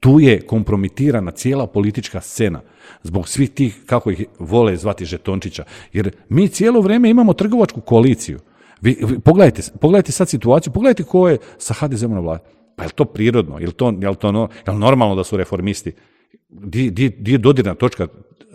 Tu je kompromitirana cijela politička scena zbog svih tih, kako ih vole zvati, žetončića. Jer mi cijelo vrijeme imamo trgovačku koaliciju. Vi, vi pogledajte, pogledajte sad situaciju, pogledajte ko je sa HDZ-om na vladi. Pa je li to prirodno? Je li to, je li to no- je li normalno da su reformisti? Di, di, di je dodirna točka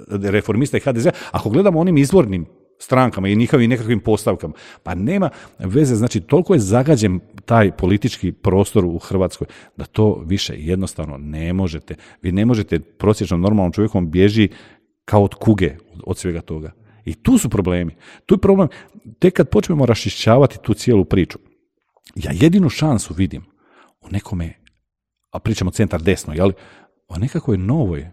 reformista i HDZ? Ako gledamo onim izvornim strankama i njihovim nekakvim postavkama, pa nema veze, znači toliko je zagađen taj politički prostor u Hrvatskoj da to više jednostavno ne možete. Vi ne možete prosječnom normalnom čovjekom bježi kao od kuge od, od svega toga. I tu su problemi. Tu je problem, tek kad počnemo raščišćavati tu cijelu priču, ja jedinu šansu vidim u nekome, a pričamo centar desno, jel? O nekakvoj novoj,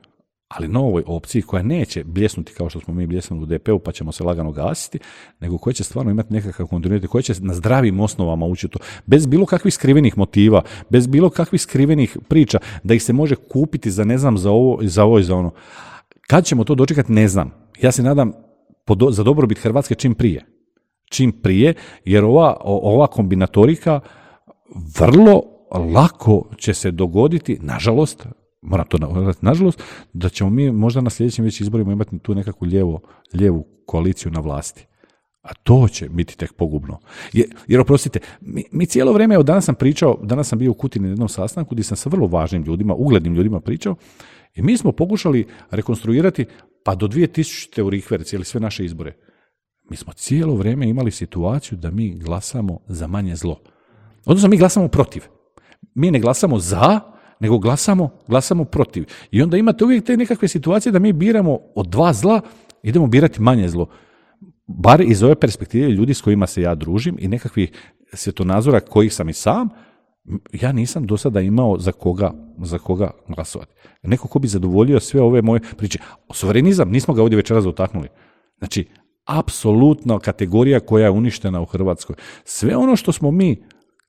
ali novoj opciji koja neće bljesnuti kao što smo mi bljesnuli u DP-u pa ćemo se lagano gasiti, nego koja će stvarno imati nekakav kontinuitet, koja će na zdravim osnovama ući to, bez bilo kakvih skrivenih motiva, bez bilo kakvih skrivenih priča, da ih se može kupiti za ne znam, za ovo, za ovo i za ono. Kad ćemo to dočekati, ne znam. Ja se nadam za dobrobit Hrvatske čim prije. Čim prije, jer ova, ova kombinatorika vrlo lako će se dogoditi, nažalost, moram to nažalost, da ćemo mi možda na sljedećim već izborima imati tu nekakvu lijevo, lijevu koaliciju na vlasti. A to će biti tek pogubno. Jer, jer oprostite, mi, mi cijelo vrijeme, evo danas sam pričao, danas sam bio u Kutini na jednom sastanku gdje sam sa vrlo važnim ljudima, uglednim ljudima pričao i mi smo pokušali rekonstruirati pa do 2000. u Rihverci ili sve naše izbore. Mi smo cijelo vrijeme imali situaciju da mi glasamo za manje zlo. Odnosno mi glasamo protiv. Mi ne glasamo za, nego glasamo, glasamo protiv. I onda imate uvijek te nekakve situacije da mi biramo od dva zla, idemo birati manje zlo. Bar iz ove perspektive ljudi s kojima se ja družim i nekakvih svjetonazora kojih sam i sam, ja nisam do sada imao za koga, za koga glasovati. Neko ko bi zadovoljio sve ove moje priče. Suverenizam, nismo ga ovdje večeras dotaknuli. Znači, apsolutno kategorija koja je uništena u Hrvatskoj. Sve ono što smo mi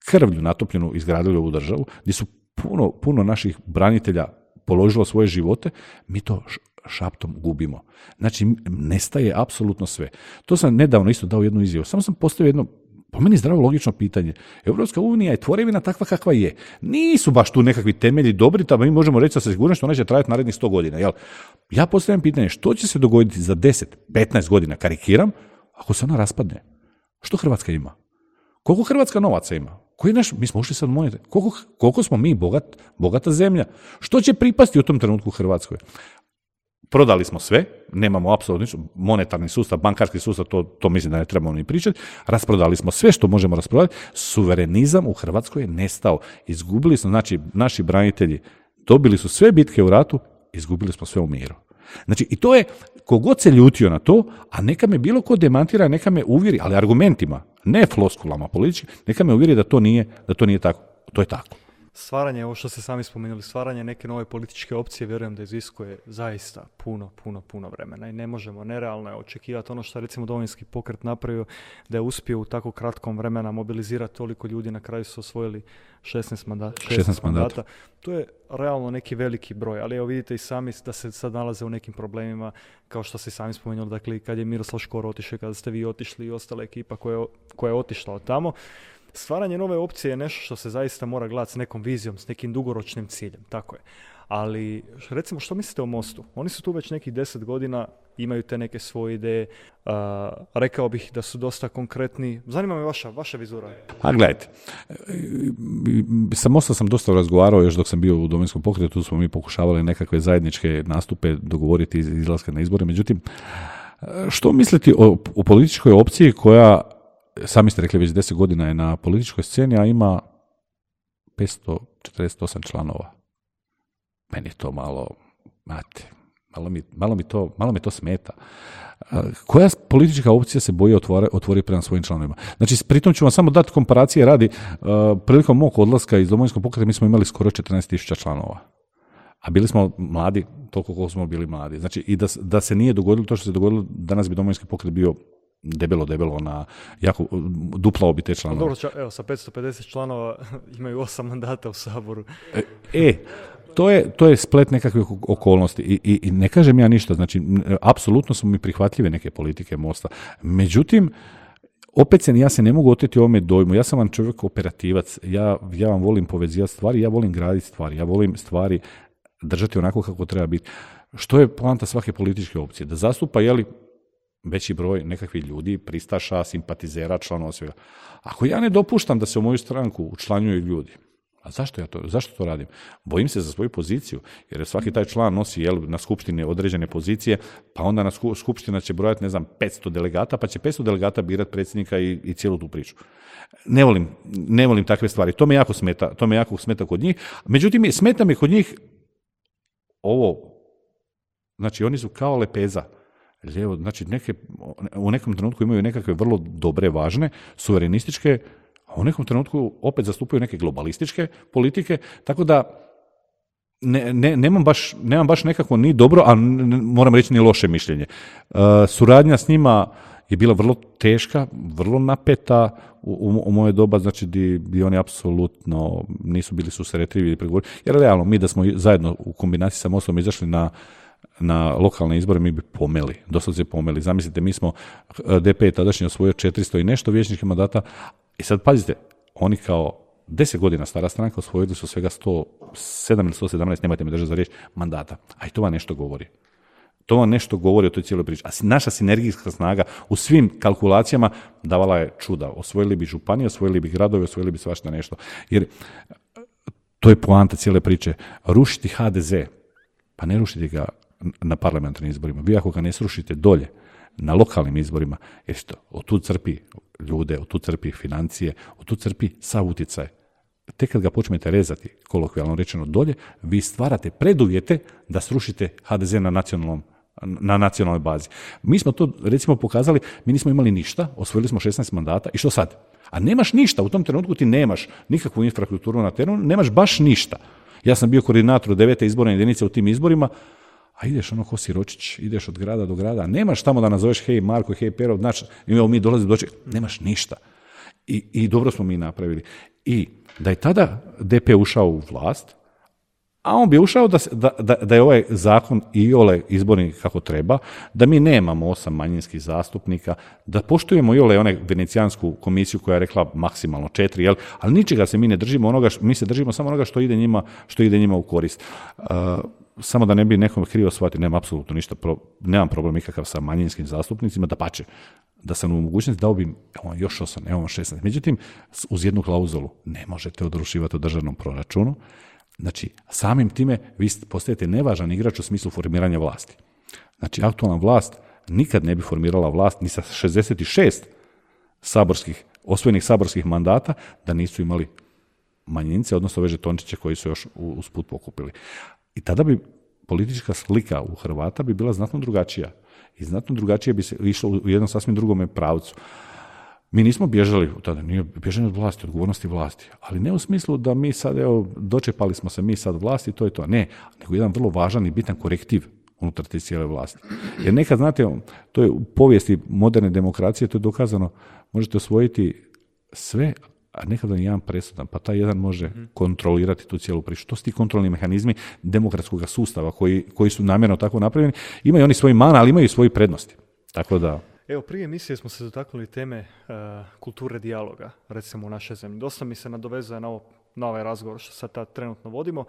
krvlju natopljenu izgradili ovu državu, gdje su puno, puno naših branitelja položilo svoje živote, mi to šaptom gubimo. Znači, nestaje apsolutno sve. To sam nedavno isto dao jednu izjavu. Samo sam postavio jedno po meni zdravo logično pitanje. Europska unija je tvorevina takva kakva je. Nisu baš tu nekakvi temelji dobri, pa mi možemo reći sa sigurnošću ona će trajati narednih 100 godina. Jel? Ja postavljam pitanje što će se dogoditi za 10, 15 godina, karikiram, ako se ona raspadne. Što Hrvatska ima? Koliko Hrvatska novaca ima? Koji naš, mi smo ušli sad monete. Koliko, koliko smo mi bogat, bogata zemlja? Što će pripasti u tom trenutku Hrvatskoj? Prodali smo sve, nemamo apsolutno ništa, monetarni sustav, bankarski sustav, to, to mislim da ne trebamo ni pričati, rasprodali smo sve što možemo rasprodati, suverenizam u Hrvatskoj je nestao, izgubili smo, znači naši branitelji dobili su sve bitke u ratu, izgubili smo sve u miru. Znači, i to je, kogod se ljutio na to, a neka me bilo ko demantira, neka me uvjeri, ali argumentima, ne floskulama politički, neka me uvjeri da to nije, da to nije tako. To je tako stvaranje, ovo što ste sami spomenuli, stvaranje neke nove političke opcije, vjerujem da iziskuje zaista puno, puno, puno vremena i ne možemo, nerealno je očekivati ono što recimo Domovinski pokret napravio, da je uspio u tako kratkom vremena mobilizirati toliko ljudi, na kraju su osvojili 16, mandata. 16, mandata. To je realno neki veliki broj, ali evo vidite i sami da se sad nalaze u nekim problemima, kao što ste sami spomenuli, dakle kad je Miroslav Škoro otišao, kada ste vi otišli i ostala ekipa koja je, koja je otišla od tamo, stvaranje nove opcije je nešto što se zaista mora gledati s nekom vizijom, s nekim dugoročnim ciljem, tako je. Ali, recimo, što mislite o Mostu? Oni su tu već nekih deset godina, imaju te neke svoje ideje, rekao bih da su dosta konkretni. Zanima me vaša, vaša vizura. A gledajte, sa Mostom sam dosta razgovarao još dok sam bio u domovinskom pokretu, tu smo mi pokušavali nekakve zajedničke nastupe dogovoriti iz izlaska na izbore. Međutim, što misliti o, o političkoj opciji koja sami ste rekli, već 10 godina je na političkoj sceni, a ima 548 članova. Meni je to malo, mate, malo mi, malo mi, to, malo mi to smeta. Koja politička opcija se boji otvore, otvori prema svojim članovima? Znači, pritom ću vam samo dati komparacije radi. Prilikom mog odlaska iz domovinskog pokreta mi smo imali skoro 14.000 članova. A bili smo mladi, toliko koliko smo bili mladi. Znači, i da, da se nije dogodilo to što se dogodilo, danas bi domovinski pokret bio debelo, debelo na jako, duplao bi te članove. Dobro, evo, sa 550 članova imaju osam mandata u Saboru. E, e, to je, to je splet nekakvih okolnosti I, i, i ne kažem ja ništa, znači, apsolutno su mi prihvatljive neke politike Mosta. Međutim, opet se ja se ne mogu oteti ovome dojmu. Ja sam vam čovjek operativac, ja, ja vam volim povezivati stvari, ja volim graditi stvari, ja volim stvari držati onako kako treba biti. Što je poanta svake političke opcije? Da zastupa, jeli, veći broj nekakvih ljudi, pristaša, simpatizera, članova svega. Ako ja ne dopuštam da se u moju stranku učlanjuju ljudi, a zašto ja to, zašto to radim? Bojim se za svoju poziciju, jer svaki taj član nosi jel, na skupštini određene pozicije, pa onda na skupština će brojati, ne znam, 500 delegata, pa će 500 delegata birati predsjednika i, i cijelu tu priču. Ne volim, ne volim takve stvari. To me jako smeta, to me jako smeta kod njih. Međutim, smeta mi kod njih ovo, znači oni su kao lepeza lijevo, znači neke, u nekom trenutku imaju nekakve vrlo dobre, važne, suverenističke, a u nekom trenutku opet zastupaju neke globalističke politike, tako da ne, ne, nemam, baš, nemam baš nekako ni dobro, a moram reći ni loše mišljenje. Uh, suradnja s njima je bila vrlo teška, vrlo napeta u, u, moje doba, znači di, oni apsolutno nisu bili susretljivi ili pregovori. Jer realno, mi da smo zajedno u kombinaciji sa Mostom izašli na na lokalne izbore mi bi pomeli, doslovce pomeli. Zamislite, mi smo, DP je tadašnji osvojio 400 i nešto vijećničkih mandata i sad pazite, oni kao deset godina stara stranka, osvojili su svega 107 ili 117, nemojte me držati za riječ, mandata. A i to vam nešto govori. To vam nešto govori o toj cijeloj priči. A naša sinergijska snaga u svim kalkulacijama davala je čuda. Osvojili bi županije, osvojili bi gradove, osvojili bi svašta nešto. Jer to je poanta cijele priče. Rušiti HDZ, pa ne rušiti ga na parlamentarnim izborima. Vi ako ga ne srušite dolje, na lokalnim izborima, jer što, od tu crpi ljude, od tu crpi financije, od tu crpi sav utjecaj. Tek kad ga počnete rezati, kolokvijalno rečeno dolje, vi stvarate preduvjete da srušite HDZ na nacionalnom na nacionalnoj bazi. Mi smo to recimo pokazali, mi nismo imali ništa, osvojili smo 16 mandata i što sad? A nemaš ništa, u tom trenutku ti nemaš nikakvu infrastrukturu na terenu, nemaš baš ništa. Ja sam bio koordinator devete izborne jedinice u tim izborima, a ideš ono ko siročić, ideš od grada do grada, nemaš tamo da nazoveš hej Marko, hej Pero, znači, mi dolazimo doći, nemaš ništa. I, I dobro smo mi napravili. I da je tada DP ušao u vlast, a on bi ušao da, da, da je ovaj zakon i ole izborni kako treba, da mi nemamo osam manjinskih zastupnika, da poštujemo i ole one venecijansku komisiju koja je rekla maksimalno četiri, jel? ali ničega se mi ne držimo onoga, mi se držimo samo onoga što ide njima, što ide njima u korist. Uh, samo da ne bi nekom krivo shvatio, nemam apsolutno ništa, pro, nemam problem nikakav sa manjinskim zastupnicima, da pače, da sam u mogućnosti dao bi evo, još osam, evo 16. Međutim, uz jednu klauzulu, ne možete odrušivati u državnom proračunu, Znači, samim time vi postajete nevažan igrač u smislu formiranja vlasti. Znači, aktualna vlast nikad ne bi formirala vlast ni sa 66 saborskih, osvojenih saborskih mandata da nisu imali manjince, odnosno ove žetončiće koji su još usput pokupili. I tada bi politička slika u Hrvata bi bila znatno drugačija. I znatno drugačije bi se išlo u jednom sasvim drugome pravcu. Mi nismo bježali tada, nije bježanje od vlasti, odgovornosti vlasti, ali ne u smislu da mi sad, evo, dočepali smo se mi sad vlasti, to je to. Ne, nego jedan vrlo važan i bitan korektiv unutar te cijele vlasti. Jer nekad, znate, to je u povijesti moderne demokracije, to je dokazano, možete osvojiti sve, a nekada jedan presudan, pa taj jedan može kontrolirati tu cijelu priču. To su ti kontrolni mehanizmi demokratskog sustava koji, koji su namjerno tako napravljeni. Imaju oni svoji mana, ali imaju i svoje prednosti. Tako da... Evo, prije emisije smo se dotaknuli teme uh, kulture dijaloga, recimo u našoj zemlji. Dosta mi se nadovezuje na, ovo, na ovaj razgovor što sad tad trenutno vodimo.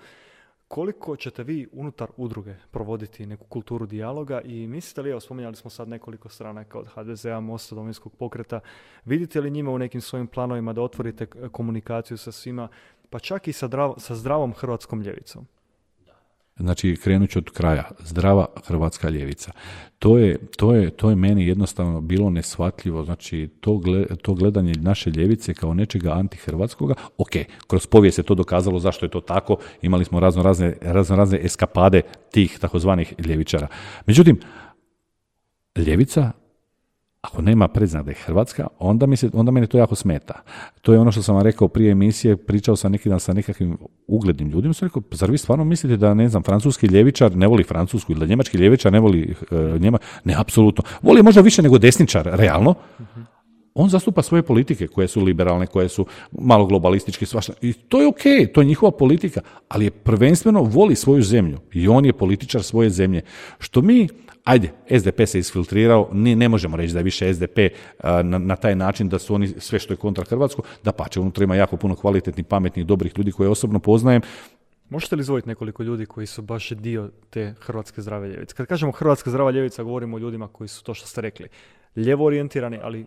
Koliko ćete vi unutar udruge provoditi neku kulturu dijaloga i mislite li, evo spominjali smo sad nekoliko stranaka od HDZ-a, Mosta, Domovinskog pokreta, vidite li njima u nekim svojim planovima da otvorite komunikaciju sa svima, pa čak i sa, sa zdravom hrvatskom ljevicom? Znači, krenut ću od kraja. Zdrava hrvatska ljevica. To je, to je, to je meni jednostavno bilo nesvatljivo. Znači, to, to gledanje naše ljevice kao nečega antihrvatskoga, ok, kroz povijest se to dokazalo zašto je to tako. Imali smo razno razne, razno razne eskapade tih takozvanih ljevičara. Međutim, ljevica ako nema predznak da je Hrvatska, onda, mi se, onda mene to jako smeta. To je ono što sam vam rekao prije emisije, pričao sam neki dan sa nekakvim uglednim ljudima, sam rekao, zar vi stvarno mislite da, ne znam, francuski ljevičar ne voli francusku ili da njemački ljevičar ne voli uh, njema? Ne, apsolutno. Voli možda više nego desničar, realno. On zastupa svoje politike koje su liberalne, koje su malo globalističke, svašta. I to je ok, to je njihova politika, ali je prvenstveno voli svoju zemlju i on je političar svoje zemlje. Što mi ajde, SDP se isfiltrirao, ne, ne možemo reći da je više SDP na, na, taj način da su oni sve što je kontra Hrvatsko, da pače, unutra ima jako puno kvalitetnih, pametnih, dobrih ljudi koje osobno poznajem. Možete li izvojiti nekoliko ljudi koji su baš dio te hrvatske zdrave ljevice? Kad kažemo hrvatska zdrava ljevica, govorimo o ljudima koji su to što ste rekli, ljevo orijentirani, ali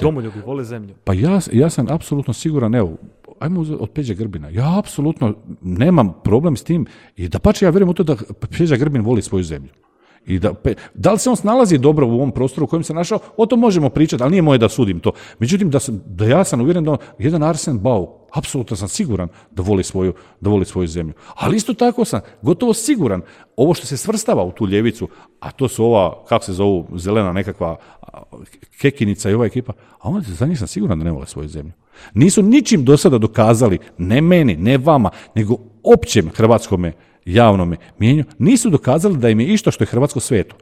domoljubi, vole zemlju. Pa ja, ja sam apsolutno siguran, evo, ajmo od Peđa Grbina. Ja apsolutno nemam problem s tim i da pače ja vjerujem u to da Peđa Grbin voli svoju zemlju. I da, da li se on snalazi dobro u ovom prostoru u kojem se našao, o tom možemo pričati, ali nije moje da sudim to. Međutim, da, sam, da ja sam uvjeren da jedan Arsen Bau, apsolutno sam siguran da voli, svoju, da voli svoju zemlju. Ali isto tako sam gotovo siguran, ovo što se svrstava u tu ljevicu, a to su ova, kako se zovu, zelena nekakva kekinica i ova ekipa, a onda za njih sam siguran da ne vole svoju zemlju. Nisu ničim do sada dokazali, ne meni, ne vama, nego općem hrvatskome javnome mijenju, nisu dokazali da im je isto što je hrvatsko sveto.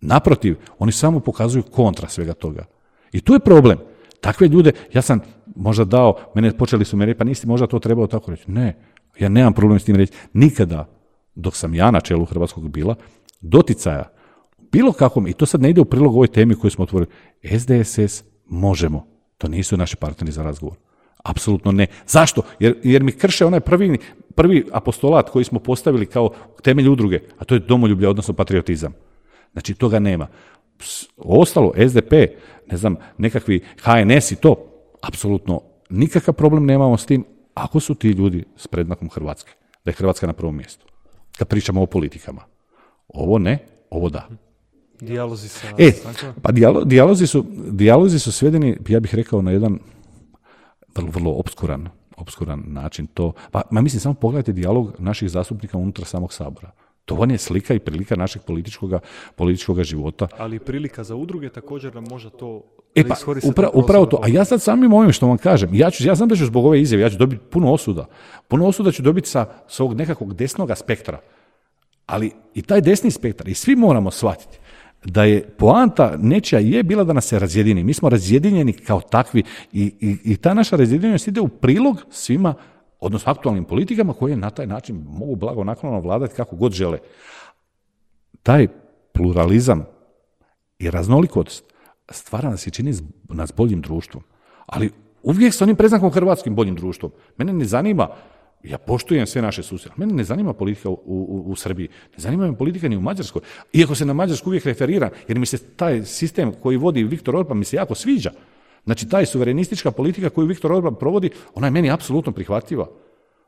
Naprotiv, oni samo pokazuju kontra svega toga. I tu je problem. Takve ljude, ja sam možda dao, mene počeli su me reći, pa nisi možda to trebao tako reći. Ne, ja nemam problem s tim reći. Nikada, dok sam ja na čelu Hrvatskog bila, doticaja, bilo kakvom, i to sad ne ide u prilog ovoj temi koju smo otvorili, SDSS možemo. To nisu naši partneri za razgovor Apsolutno ne. Zašto? Jer, jer mi krše onaj prvi, prvi apostolat koji smo postavili kao temelj udruge, a to je domoljublje, odnosno patriotizam. Znači, toga nema. Ostalo, SDP, ne znam, nekakvi HNS i to, apsolutno nikakav problem nemamo s tim, ako su ti ljudi s prednakom Hrvatske, da je Hrvatska na prvom mjestu. Kad pričamo o politikama. Ovo ne, ovo da. Dijalozi sa... E, pa dijalozi, su, dijalozi su svedeni, ja bih rekao, na jedan vrlo, vrlo obskuran, obskuran način. To, pa ma mislim, samo pogledajte dijalog naših zastupnika unutar samog sabora. To vam je slika i prilika našeg političkog političkoga života. Ali prilika za udruge također nam može to E pa, upravo to. A ja sad samim ovim što vam kažem, ja, ću, ja znam da ću zbog ove izjave, ja ću dobiti puno osuda. Puno osuda ću dobiti sa, sa ovog nekakvog desnog spektra. Ali i taj desni spektar, i svi moramo shvatiti da je poanta nečija je bila da nas se razjedini. Mi smo razjedinjeni kao takvi i, i, i ta naša razjedinjenost ide u prilog svima, odnosno aktualnim politikama koje na taj način mogu blago naklono vladati kako god žele. Taj pluralizam i raznolikost stvara nas i čini nas boljim društvom. Ali uvijek s onim preznakom hrvatskim boljim društvom. Mene ne zanima ja poštujem sve naše susjede. Mene ne zanima politika u, u, u, Srbiji. Ne zanima me politika ni u Mađarskoj. Iako se na Mađarsku uvijek referiram, jer mi se taj sistem koji vodi Viktor Orban mi se jako sviđa. Znači, taj suverenistička politika koju Viktor Orban provodi, ona je meni apsolutno prihvatljiva.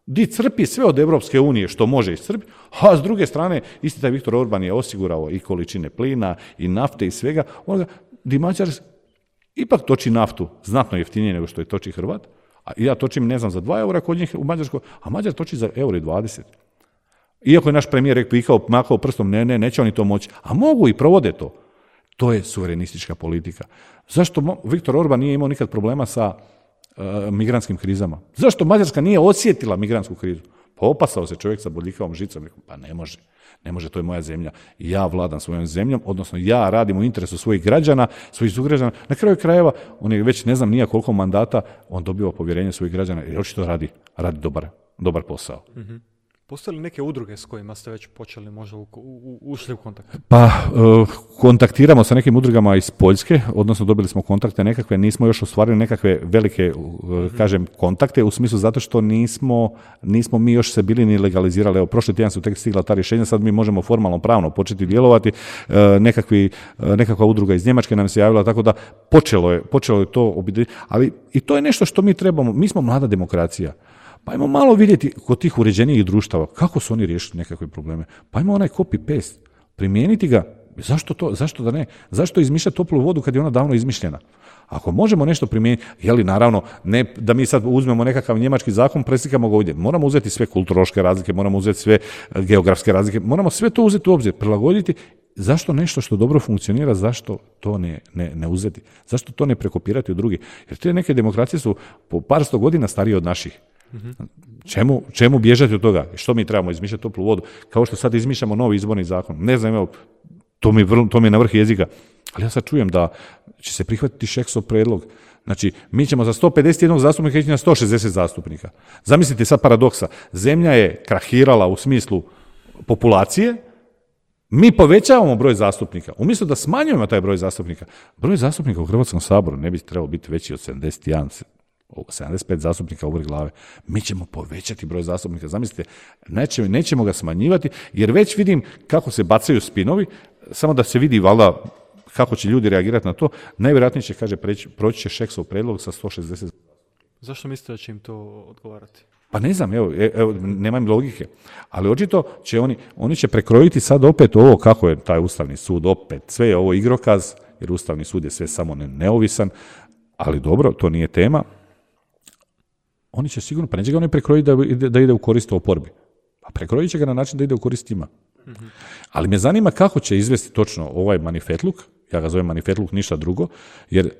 Di crpi sve od Europske unije što može iscrpiti, a s druge strane, isti taj Viktor Orban je osigurao i količine plina, i nafte i svega, onoga, di Mađar ipak toči naftu znatno jeftinije nego što je toči Hrvat, a ja točim, ne znam, za 2 eura kod njih u Mađarskoj, a Mađar toči za euro i 20. Iako je naš premijer rekao, makao prstom, ne, ne, neće oni to moći. A mogu i provode to. To je suverenistička politika. Zašto Viktor Orban nije imao nikad problema sa uh, migrantskim krizama? Zašto Mađarska nije osjetila migrantsku krizu? Pa opasao se čovjek sa bodljikavom žicom. Pa ne može. Ne može, to je moja zemlja. Ja vladam svojom zemljom, odnosno ja radim u interesu svojih građana, svojih sugrađana. Na kraju krajeva, on je već ne znam nija koliko mandata, on dobiva povjerenje svojih građana i očito radi, radi dobar, dobar posao. mm Postoje li neke udruge s kojima ste već počeli možda u, u, ušli u kontakt? Pa, e, kontaktiramo sa nekim udrugama iz Poljske, odnosno dobili smo kontakte nekakve, nismo još ostvarili nekakve velike, uh, kažem, kontakte, u smislu zato što nismo, nismo mi još se bili ni legalizirali. Evo, prošli tjedan su tek stigla ta rješenja, sad mi možemo formalno pravno početi djelovati. E, nekakvi, nekakva udruga iz Njemačke nam se javila, tako da počelo je, počelo je to, ali i to je nešto što mi trebamo, mi smo mlada demokracija. Pa ajmo malo vidjeti kod tih uređenijih društava kako su oni riješili nekakve probleme. Pa ajmo onaj copy-paste, primijeniti ga. Zašto, to, zašto da ne? Zašto izmišljati toplu vodu kad je ona davno izmišljena? Ako možemo nešto primijeniti, je li naravno, ne da mi sad uzmemo nekakav njemački zakon, preslikamo ga ovdje. Moramo uzeti sve kulturološke razlike, moramo uzeti sve e, geografske razlike, moramo sve to uzeti u obzir, prilagoditi. Zašto nešto što dobro funkcionira, zašto to ne, ne, ne uzeti? Zašto to ne prekopirati u drugi? Jer te neke demokracije su po par sto godina starije od naših. Čemu, čemu bježati od toga? Što mi trebamo izmišljati toplu vodu? Kao što sad izmišljamo novi izborni zakon. Ne znam, evo, to mi, to mi je na vrh jezika. Ali ja sad čujem da će se prihvatiti Šeksov predlog. Znači, mi ćemo za 151 zastupnika ići na 160 zastupnika. Zamislite sad paradoksa. Zemlja je krahirala u smislu populacije, mi povećavamo broj zastupnika. Umjesto da smanjujemo taj broj zastupnika, broj zastupnika u Hrvatskom saboru ne bi trebao biti veći od 71, 75 zastupnika u glave. Mi ćemo povećati broj zastupnika. Zamislite, nećemo, nećemo ga smanjivati, jer već vidim kako se bacaju spinovi, samo da se vidi valjda kako će ljudi reagirati na to. Najvjerojatnije će, kaže, proći će Šeksov predlog sa 160. Zašto mislite da će im to odgovarati? Pa ne znam, evo, e, evo nema im logike. Ali očito će oni, oni će prekrojiti sad opet ovo kako je taj Ustavni sud opet. Sve je ovo igrokaz, jer Ustavni sud je sve samo neovisan, ali dobro, to nije tema oni će sigurno, pa neće ga oni prekrojiti da, ide, da ide u korist oporbi. Pa prekrojit će ga na način da ide u korist ima. Ali me zanima kako će izvesti točno ovaj manifetluk, ja ga zovem manifetluk, ništa drugo, jer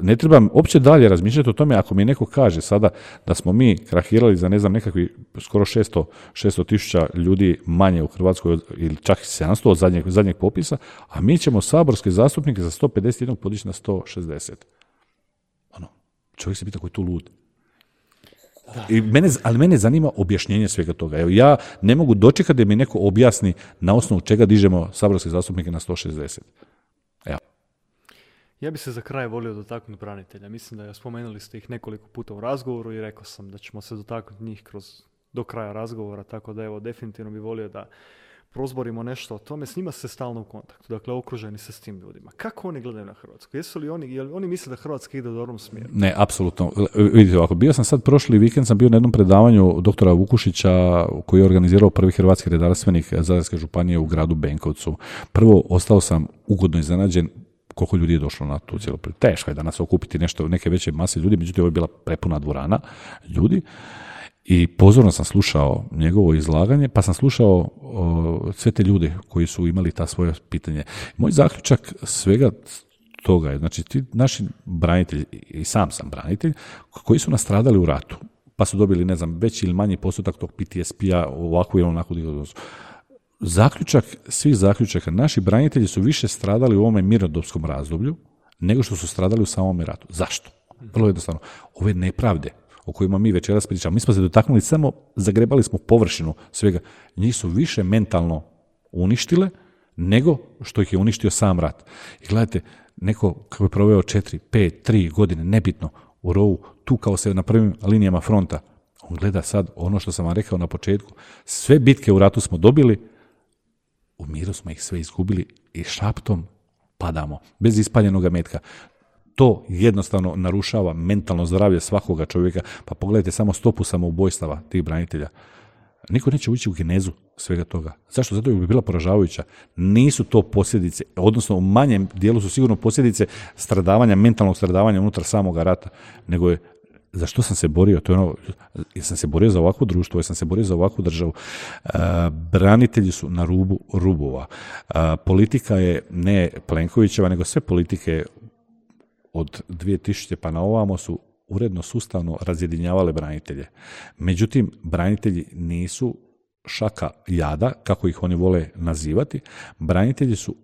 ne trebam uopće dalje razmišljati o tome ako mi neko kaže sada da smo mi krahirali za ne znam nekakvi skoro 600 tisuća ljudi manje u Hrvatskoj ili čak 700 od zadnjeg, zadnjeg popisa, a mi ćemo saborske zastupnike za 151 podići na 160. Ono, čovjek se pita koji je tu lud. I mene, ali mene zanima objašnjenje svega toga. Evo, ja ne mogu dočekati da mi neko objasni na osnovu čega dižemo saborske zastupnike na 160. Evo. Ja bi se za kraj volio dotaknuti branitelja. Mislim da spomenuli ste ih nekoliko puta u razgovoru i rekao sam da ćemo se dotaknuti njih kroz do kraja razgovora, tako da evo definitivno bi volio da prozborimo nešto o tome, s njima se stalno u kontaktu, dakle okruženi se s tim ljudima. Kako oni gledaju na Hrvatsku? Jesu li oni, jel oni misle da Hrvatska ide u dobrom smjeru? Ne, apsolutno. Vidite ovako, bio sam sad prošli vikend, sam bio na jednom predavanju doktora Vukušića koji je organizirao prvi hrvatski redarstvenik Zadarske županije u gradu Benkovcu. Prvo, ostao sam ugodno iznenađen koliko ljudi je došlo na tu cijelu Teško je danas okupiti nešto, neke veće mase ljudi, međutim ovo je bila prepuna dvorana ljudi i pozorno sam slušao njegovo izlaganje, pa sam slušao sve te ljude koji su imali ta svoje pitanje. Moj zaključak svega toga je, znači ti naši branitelji, i sam sam branitelj, koji su nastradali u ratu, pa su dobili, ne znam, veći ili manji postotak tog PTSP-a, ovakvu ili onakvu Zaključak svih zaključaka, naši branitelji su više stradali u ovome mirodopskom razdoblju nego što su stradali u samome ratu. Zašto? Vrlo jednostavno. Ove nepravde o kojima mi večeras pričamo. Mi smo se dotaknuli samo, zagrebali smo površinu svega. Njih su više mentalno uništile nego što ih je uništio sam rat. I gledajte, neko kako je proveo četiri, pet, tri godine, nebitno, u rovu, tu kao se na prvim linijama fronta, on gleda sad ono što sam vam rekao na početku, sve bitke u ratu smo dobili, u miru smo ih sve izgubili i šaptom padamo, bez ispaljenoga metka to jednostavno narušava mentalno zdravlje svakoga čovjeka. Pa pogledajte samo stopu samoubojstava tih branitelja. Niko neće ući u genezu svega toga. Zašto? Zato bi bila poražavajuća. Nisu to posljedice, odnosno u manjem dijelu su sigurno posljedice stradavanja, mentalnog stradavanja unutar samoga rata, nego je za što sam se borio, to je ono, sam se borio za ovakvo društvo, sam se borio za ovakvu državu. E, branitelji su na rubu rubova. E, politika je ne Plenkovićeva, nego sve politike od 2000. pa na ovamo su uredno sustavno razjedinjavale branitelje. Međutim, branitelji nisu šaka jada, kako ih oni vole nazivati. Branitelji su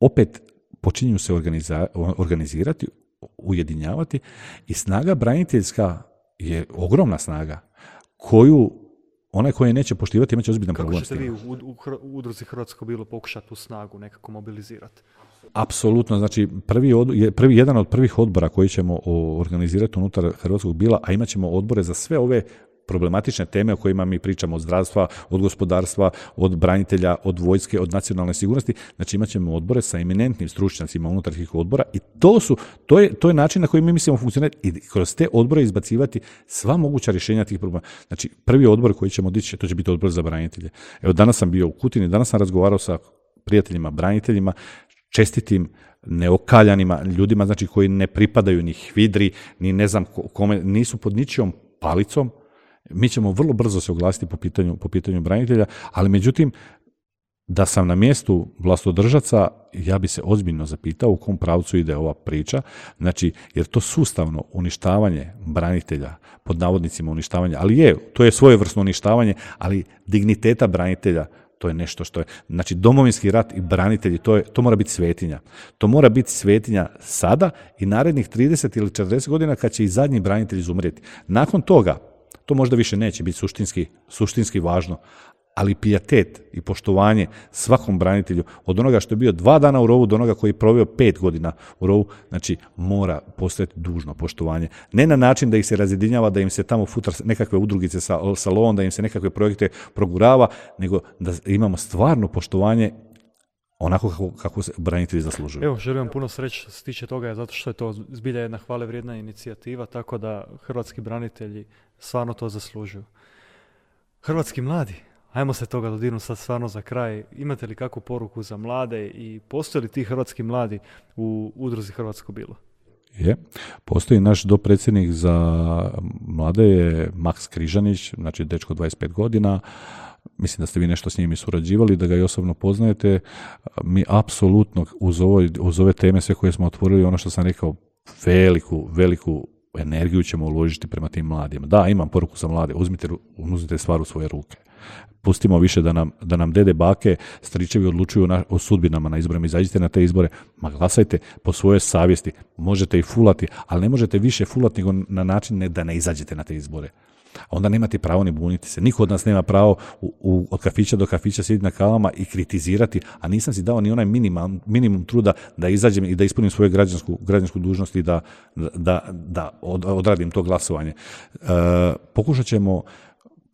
opet počinju se organizirati, ujedinjavati i snaga braniteljska je ogromna snaga koju onaj koji neće poštivati imat će ozbiljan problem. Kako ćete vi u, u, u udruzi Hrvatsko bilo pokušati tu snagu nekako mobilizirati? Apsolutno, znači prvi, od, prvi, jedan od prvih odbora koji ćemo organizirati unutar Hrvatskog bila, a imat ćemo odbore za sve ove problematične teme o kojima mi pričamo od zdravstva, od gospodarstva, od branitelja, od vojske, od nacionalne sigurnosti. Znači imat ćemo odbore sa eminentnim stručnjacima unutar odbora i to su, to je, to je način na koji mi mislimo funkcionirati i kroz te odbore izbacivati sva moguća rješenja tih problema. Znači prvi odbor koji ćemo dići, to će biti odbor za branitelje. Evo danas sam bio u Kutini, danas sam razgovarao sa prijateljima, braniteljima, čestitim neokaljanima, ljudima znači koji ne pripadaju ni hvidri, ni ne znam kome, nisu pod ničijom palicom, mi ćemo vrlo brzo se oglasiti po pitanju, po pitanju branitelja, ali međutim, da sam na mjestu vlastodržaca, ja bi se ozbiljno zapitao u kom pravcu ide ova priča, znači, jer to sustavno uništavanje branitelja, pod navodnicima uništavanja, ali je, to je svojevrsno uništavanje, ali digniteta branitelja, to je nešto što je, znači domovinski rat i branitelji, to, je, to mora biti svetinja. To mora biti svetinja sada i narednih 30 ili 40 godina kad će i zadnji branitelj izumrijeti. Nakon toga, to možda više neće biti suštinski, suštinski važno, ali pijatet i poštovanje svakom branitelju, od onoga što je bio dva dana u rovu do onoga koji je proveo pet godina u rovu, znači mora postojati dužno poštovanje. Ne na način da ih se razjedinjava, da im se tamo futra nekakve udrugice sa salon, da im se nekakve projekte progurava, nego da imamo stvarno poštovanje onako kako, kako se branitelji zaslužuju. Evo, želim vam puno sreće što se tiče toga, zato što je to zbilja jedna hvale vrijedna inicijativa, tako da hrvatski branitelji stvarno to zaslužuju. Hrvatski mladi, Ajmo se toga dodirnuti sad stvarno za kraj. Imate li kakvu poruku za mlade i postoje li ti hrvatski mladi u udruzi Hrvatsko bilo? Je. Postoji naš dopredsjednik za mlade je Maks Križanić, znači dečko 25 godina. Mislim da ste vi nešto s njim surađivali, da ga i osobno poznajete. Mi apsolutno uz, uz ove teme sve koje smo otvorili, ono što sam rekao, veliku, veliku energiju ćemo uložiti prema tim mladima. Da, imam poruku za mlade, uzmite, uzmite stvar u svoje ruke pustimo više da nam, da nam dede, bake, stričevi odlučuju na, o sudbinama na izborima. Izađite na te izbore, ma glasajte po svojoj savjesti. Možete i fulati, ali ne možete više fulati nego na način ne, da ne izađete na te izbore. Onda nemate pravo ni buniti se. Niko od nas nema pravo u, od kafića do kafića sjediti na kavama i kritizirati, a nisam si dao ni onaj minimum, minimum truda da izađem i da ispunim svoju građansku, građansku dužnost i da, da, da odradim to glasovanje. E, pokušat ćemo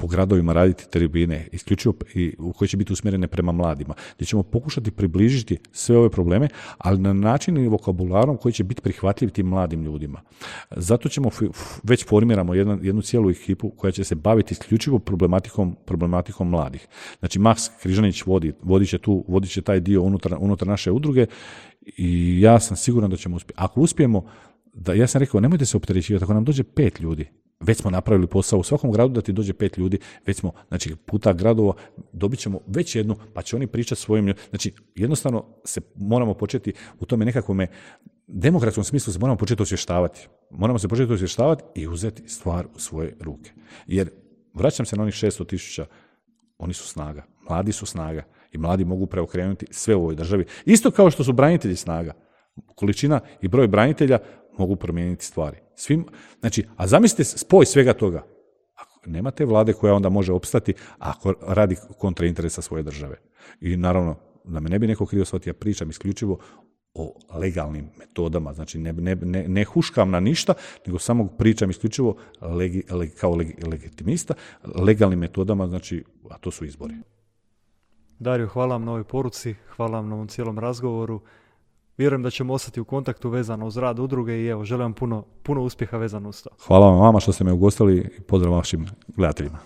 po gradovima raditi tribine, isključivo i, koje će biti usmjerene prema mladima, gdje ćemo pokušati približiti sve ove probleme, ali na način i vokabularom koji će biti prihvatljiv tim mladim ljudima. Zato ćemo, već formiramo jednu, jednu cijelu ekipu koja će se baviti isključivo problematikom, problematikom mladih. Znači, Max Križanić vodi, vodit će, tu, vodit će taj dio unutar, unutar naše udruge i ja sam siguran da ćemo uspjeti. Ako uspijemo, da, ja sam rekao, nemojte se opterećivati, ako nam dođe pet ljudi, već smo napravili posao u svakom gradu da ti dođe pet ljudi, već smo, znači puta gradova, dobit ćemo već jednu, pa će oni pričati svojim, znači jednostavno se moramo početi u tome nekakvome demokratskom smislu se moramo početi osvještavati. Moramo se početi osvještavati i uzeti stvar u svoje ruke. Jer vraćam se na onih 600 tisuća, oni su snaga, mladi su snaga i mladi mogu preokrenuti sve u ovoj državi. Isto kao što su branitelji snaga. Količina i broj branitelja mogu promijeniti stvari. Svim, znači, a zamislite spoj svega toga. Ako nema te vlade koja onda može opstati ako radi kontra interesa svoje države. I naravno, da me ne bi neko krivo shvatio, ja pričam isključivo o legalnim metodama, znači ne, ne, ne, ne huškam na ništa, nego samo pričam isključivo legi, kao legitimista, legalnim metodama, znači, a to su izbori. Dario, hvala vam na ovoj poruci, hvala vam na ovom cijelom razgovoru. Vjerujem da ćemo ostati u kontaktu vezano uz rad udruge i evo, želim vam puno, puno uspjeha vezano uz to. Hvala vam vama što ste me ugostili i pozdrav vašim gledateljima.